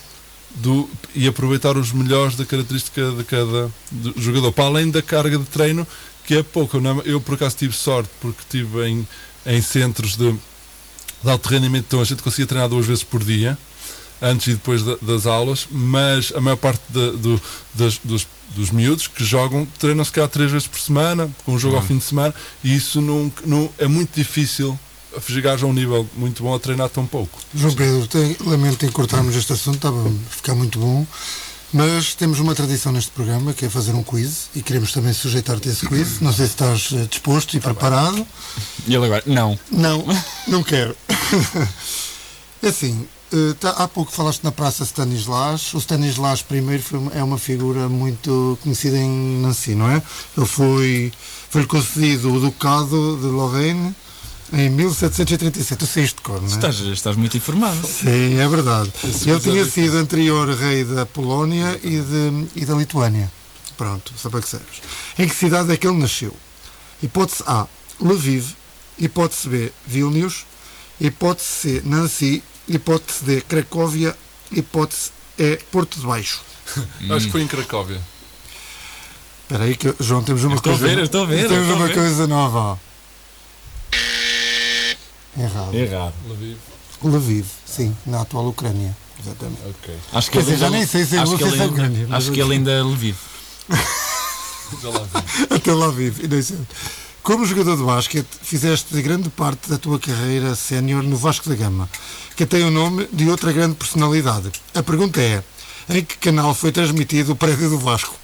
do, e aproveitar os melhores da característica de cada do jogador, para além da carga de treino, que é pouco. Eu, eu por acaso tive sorte, porque estive em, em centros de, de alto rendimento, então a gente conseguia treinar duas vezes por dia, antes e depois da- das aulas, mas a maior parte do- das- dos, dos miúdos que jogam treinam se calhar três vezes por semana, com um jogo ao fim de semana, e isso não, não, é muito difícil chegares a um nível muito bom a treinar tão pouco. João Pedro, tem, lamento encurtarmos este assunto, estava a ficar muito bom, mas temos uma tradição neste programa que é fazer um quiz e queremos também sujeitar-te a esse quiz. Não sei se estás eh, disposto e preparado. E ele agora, não. Não, não quero. É assim, eh, tá- há pouco falaste na Praça Stanislas. O Stanislas I foi é uma figura muito conhecida em Nancy, não é? Ele foi, foi-lhe concedido o Ducado de Lorraine em 1737. Tu saíste de cor, não é? Estás, estás muito informado. Sim, é verdade. Esse Ele tinha sido anterior rei da Polónia e, de, e da Lituânia. Pronto, só para que saibas. Em que cidade é que ele nasceu? Hipótese A, Lviv. Hipótese B, Vilnius. Hipótese C, Nancy. Hipótese D, Cracóvia. Hipótese E, Porto de Baixo. Acho que foi em Cracóvia. Espera aí, que, João, temos uma estou a coisa... ver, eu estou a ver, eu Temos uma ver. coisa nova. Errado. Errado. Lviv. Lviv, sim, na atual Ucrânia. Exatamente. Ok. Acho que Quer dizer, já ainda- nem sei se é é ainda- grande, mas Acho eu- que ele ainda lhe vive. Já lá vi. Até lá vive. e nem sei. Como jogador de basquete, fizeste grande parte da tua carreira sénior no Vasco da Gama, que tem o nome de outra grande personalidade. A pergunta é: em que canal foi transmitido o prédio do Vasco?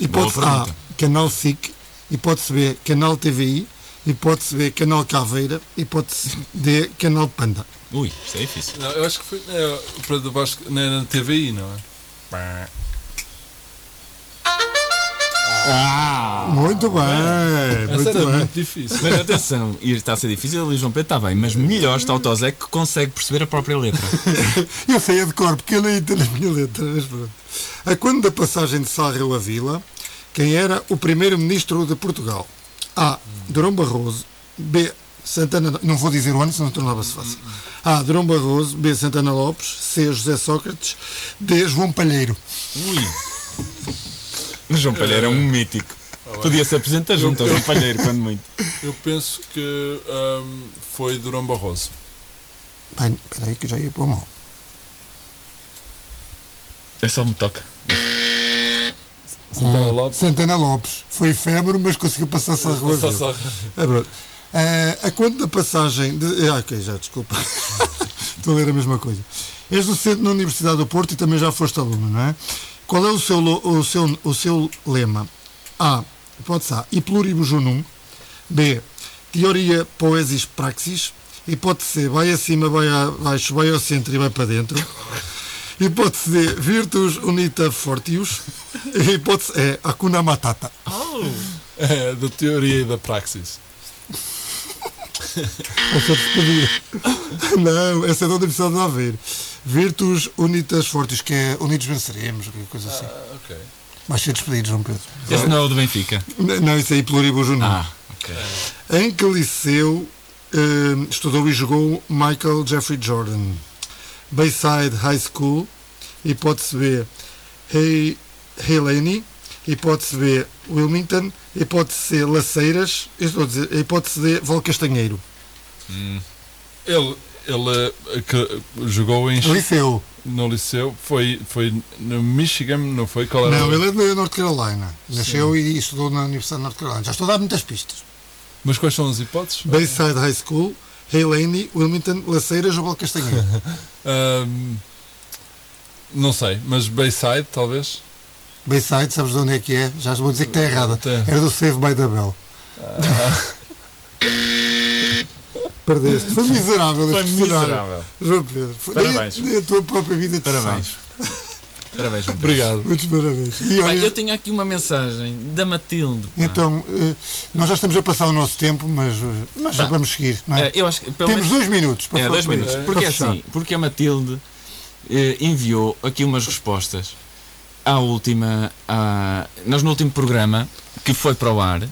Hipótese A, pergunta. canal SIC. Hipótese B, canal TVI. Hipótese B, canal Caveira. Hipótese D, canal Panda. Ui, isto é difícil. Não, eu acho que foi é, o Prédio do Vasco não era na TVI, não é? Muito bem, Essa muito era bem. muito difícil. Mas atenção, e está a ser difícil, e o João Pedro está bem, mas melhor está o Tosé que consegue perceber a própria letra. Eu sei a de cor, porque eu entendo as minhas letras. mas pronto. A quando da passagem de Sarreu a Vila, quem era o primeiro-ministro de Portugal? A. Durão Barroso. B. Santana. Não vou dizer o ano, senão tornava-se fácil. A. Durão Barroso. B. Santana Lopes. C. José Sócrates. D. João Palheiro. Ui. Mas João Palheiro é um mítico. Podia se apresentar junto ao João Palheiro, quando muito. Eu penso que hum, foi Durão Barroso. Bem, espera aí que eu já ia para o mal. É só me toca. Santana Lopes. Santana Lopes. Foi efêmero, mas conseguiu passar Sarreu a Só- Vila. só- É verdade. Ah, a quanto da passagem de. Ah, ok, já, desculpa. Estou a ler a mesma coisa. És docente na Universidade do Porto e também já foste aluno, não é? Qual é o seu, o seu, o seu lema? A. Hipótese A. E pluribus unum. B. Teoria poesis praxis. Hipótese C. Vai acima, vai abaixo, vai ao centro e vai para dentro. Hipótese D. Virtus unita fortius. E hipótese E. Hakuna matata. É, da teoria e da praxis. Despedir. Não, essa é da Universidade de Aveiro. Virtus unitas fortius, que é unidos venceremos, qualquer coisa assim. Ok. Vais ser despedido, João Pedro. Esse não é o do Benfica. N- Não, isso aí pluribus unum. Ah, ok. Em que liceu eh, estudou e jogou Michael Jeffrey Jordan? Bayside High School, hipótese B, Hay, Helene, hipótese B, Wilmington, hipótese C, Laceiras, eu estou a dizer, hipótese D, Val Castanheiro. Ele, ele eh, que jogou em, Liceu. no liceu, foi, foi no Michigan, não foi? Qual era? Não, ele é de North Carolina. Nasceu e estudou na Universidade de North Carolina. Já estou a dar muitas pistas. Mas quais são as hipóteses? Bayside High School, Helene, Wilmington, Laceiras ou Val Castanheiro. Ahm, não sei, mas Bayside, talvez? Bayside, sabes de onde é que é? Já vou dizer que está errada. Era do Save by the Bell. Perdeste. Foi miserável Foi miserável. João Pedro. Foi Parabéns. Nem, nem a tua própria vida te Parabéns. sabe. Parabéns, João Pedro. Obrigado. Muitos parabéns. E olha, eu tenho aqui uma mensagem da Matilde. pá. então, eh, nós já estamos a passar o nosso tempo, mas, eh, mas já vamos seguir. Não é? É, eu acho que pelo Temos menos- dois minutos para É, falar dois minutos. Porque é assim, porque a Matilde eh, enviou aqui umas respostas à última. À... Nós no último programa que foi para o ar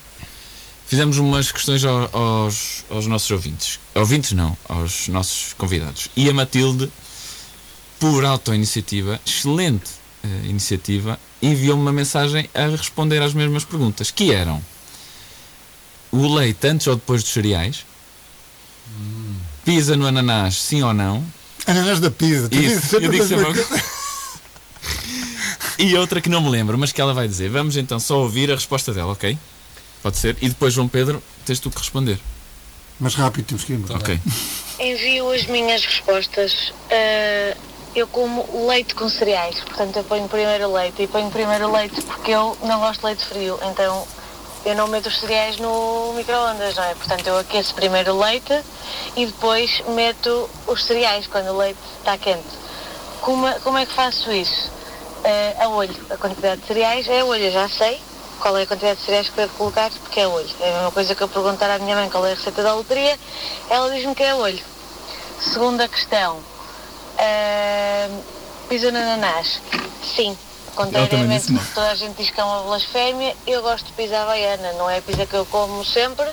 fizemos umas questões ao- aos, aos nossos ouvintes. Ouvintes não, aos nossos convidados. E a Matilde, por auto-iniciativa, excelente eh, iniciativa, enviou-me uma mensagem a responder às mesmas perguntas, que eram o leite antes ou depois dos cereais? Pisa no ananás, sim ou não? Ananás da pizza. Tu Isso, eu digo sempre. E outra que não me lembro, mas que ela vai dizer. Vamos então só ouvir a resposta dela, ok? Pode ser? E depois, João Pedro, tens tu que responder. Mas rápido, temos que ir embora. Ok. Envio as minhas respostas. Ah, eu como leite com cereais, portanto eu ponho primeiro leite e ponho primeiro leite porque eu não gosto de leite frio, então eu não meto os cereais no micro-ondas, não é? Portanto eu aqueço primeiro o leite e depois meto os cereais quando o leite está quente. Como, como é que faço isso? Ah, a olho, a quantidade de cereais é a olho, eu já sei qual é a quantidade de cereais que devo colocar porque é a olho. É a mesma coisa que eu perguntar à minha mãe qual é a receita da loteria, ela diz-me que é a olho. Segunda questão. Uh, pisa no ananás. Sim. Contrariamente ao que toda a gente diz que é uma blasfémia, eu gosto de pizza havaiana. Não é a pizza que eu como sempre,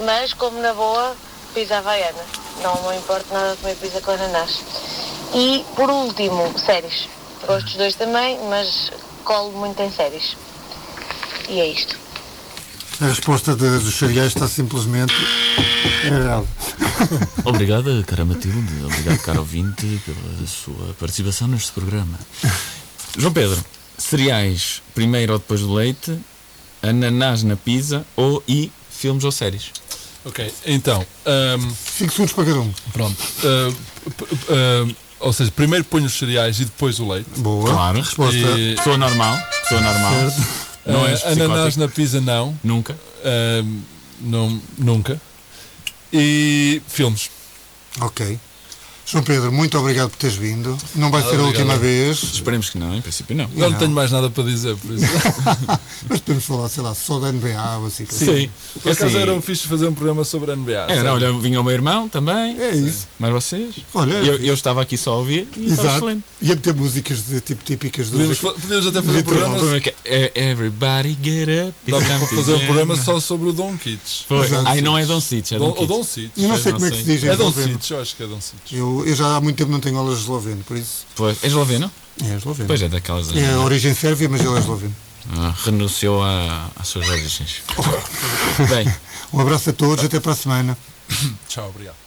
mas como na boa, pizza havaiana. Não me importa nada comer pizza com ananás. E, por último, séries. Gosto dos dois também, mas colo muito em séries. E é isto. A resposta de- dos cereais está simplesmente errada. Obrigada, cara Matilde. Obrigado, caro ouvinte, pela sua participação neste programa. João Pedro, cereais primeiro ou depois do leite, ananás na pizza ou e filmes ou séries? Ok, então, ahm, 5 segundos para cada um. pronto. P- p- ah, ou seja, primeiro ponho os cereais e depois o leite. Boa. Claro. Resposta. E, Pessoa normal, pessoa normal. Não ah, és ananás na pizza, não. Nunca. Ahm, não. Nunca. E filmes. Ok. João Pedro, muito obrigado por teres vindo. Não vai ser a última vez, Esperemos que não, em princípio não. Não, tenho mais nada para dizer, por isso. mas podemos falar, sei lá, só da NBA ou assim. Sim. Por acaso Assim, era um fixe fazer um programa sobre a NBA. Era, sabe? olha, vinha o meu irmão também. É isso. Mas vocês? Olha, eu, eu estava aqui só a ouvir e estava Exato. excelente. Ia ter músicas de tipo típicas do. Podíamos, fa- podíamos até fazer um programa, é é Everybody get up. dá para fazer um programa só sobre o Don Kitts. Ai, não é Don Citch, é Don, Don o Kitts. Don Kitts. Eu não sei não como é que se diz em É Don. Kitts, eu acho que é Don Kitts. Eu, eu já há muito tempo não tenho aulas de esloveno, por isso. Pois, é esloveno? É esloveno. Pois é, daquelas. É a origem sérvia, mas ele é esloveno. Ah, renunciou às suas origens. Bem, Um abraço a todos, até para a semana. Tchau, obrigado.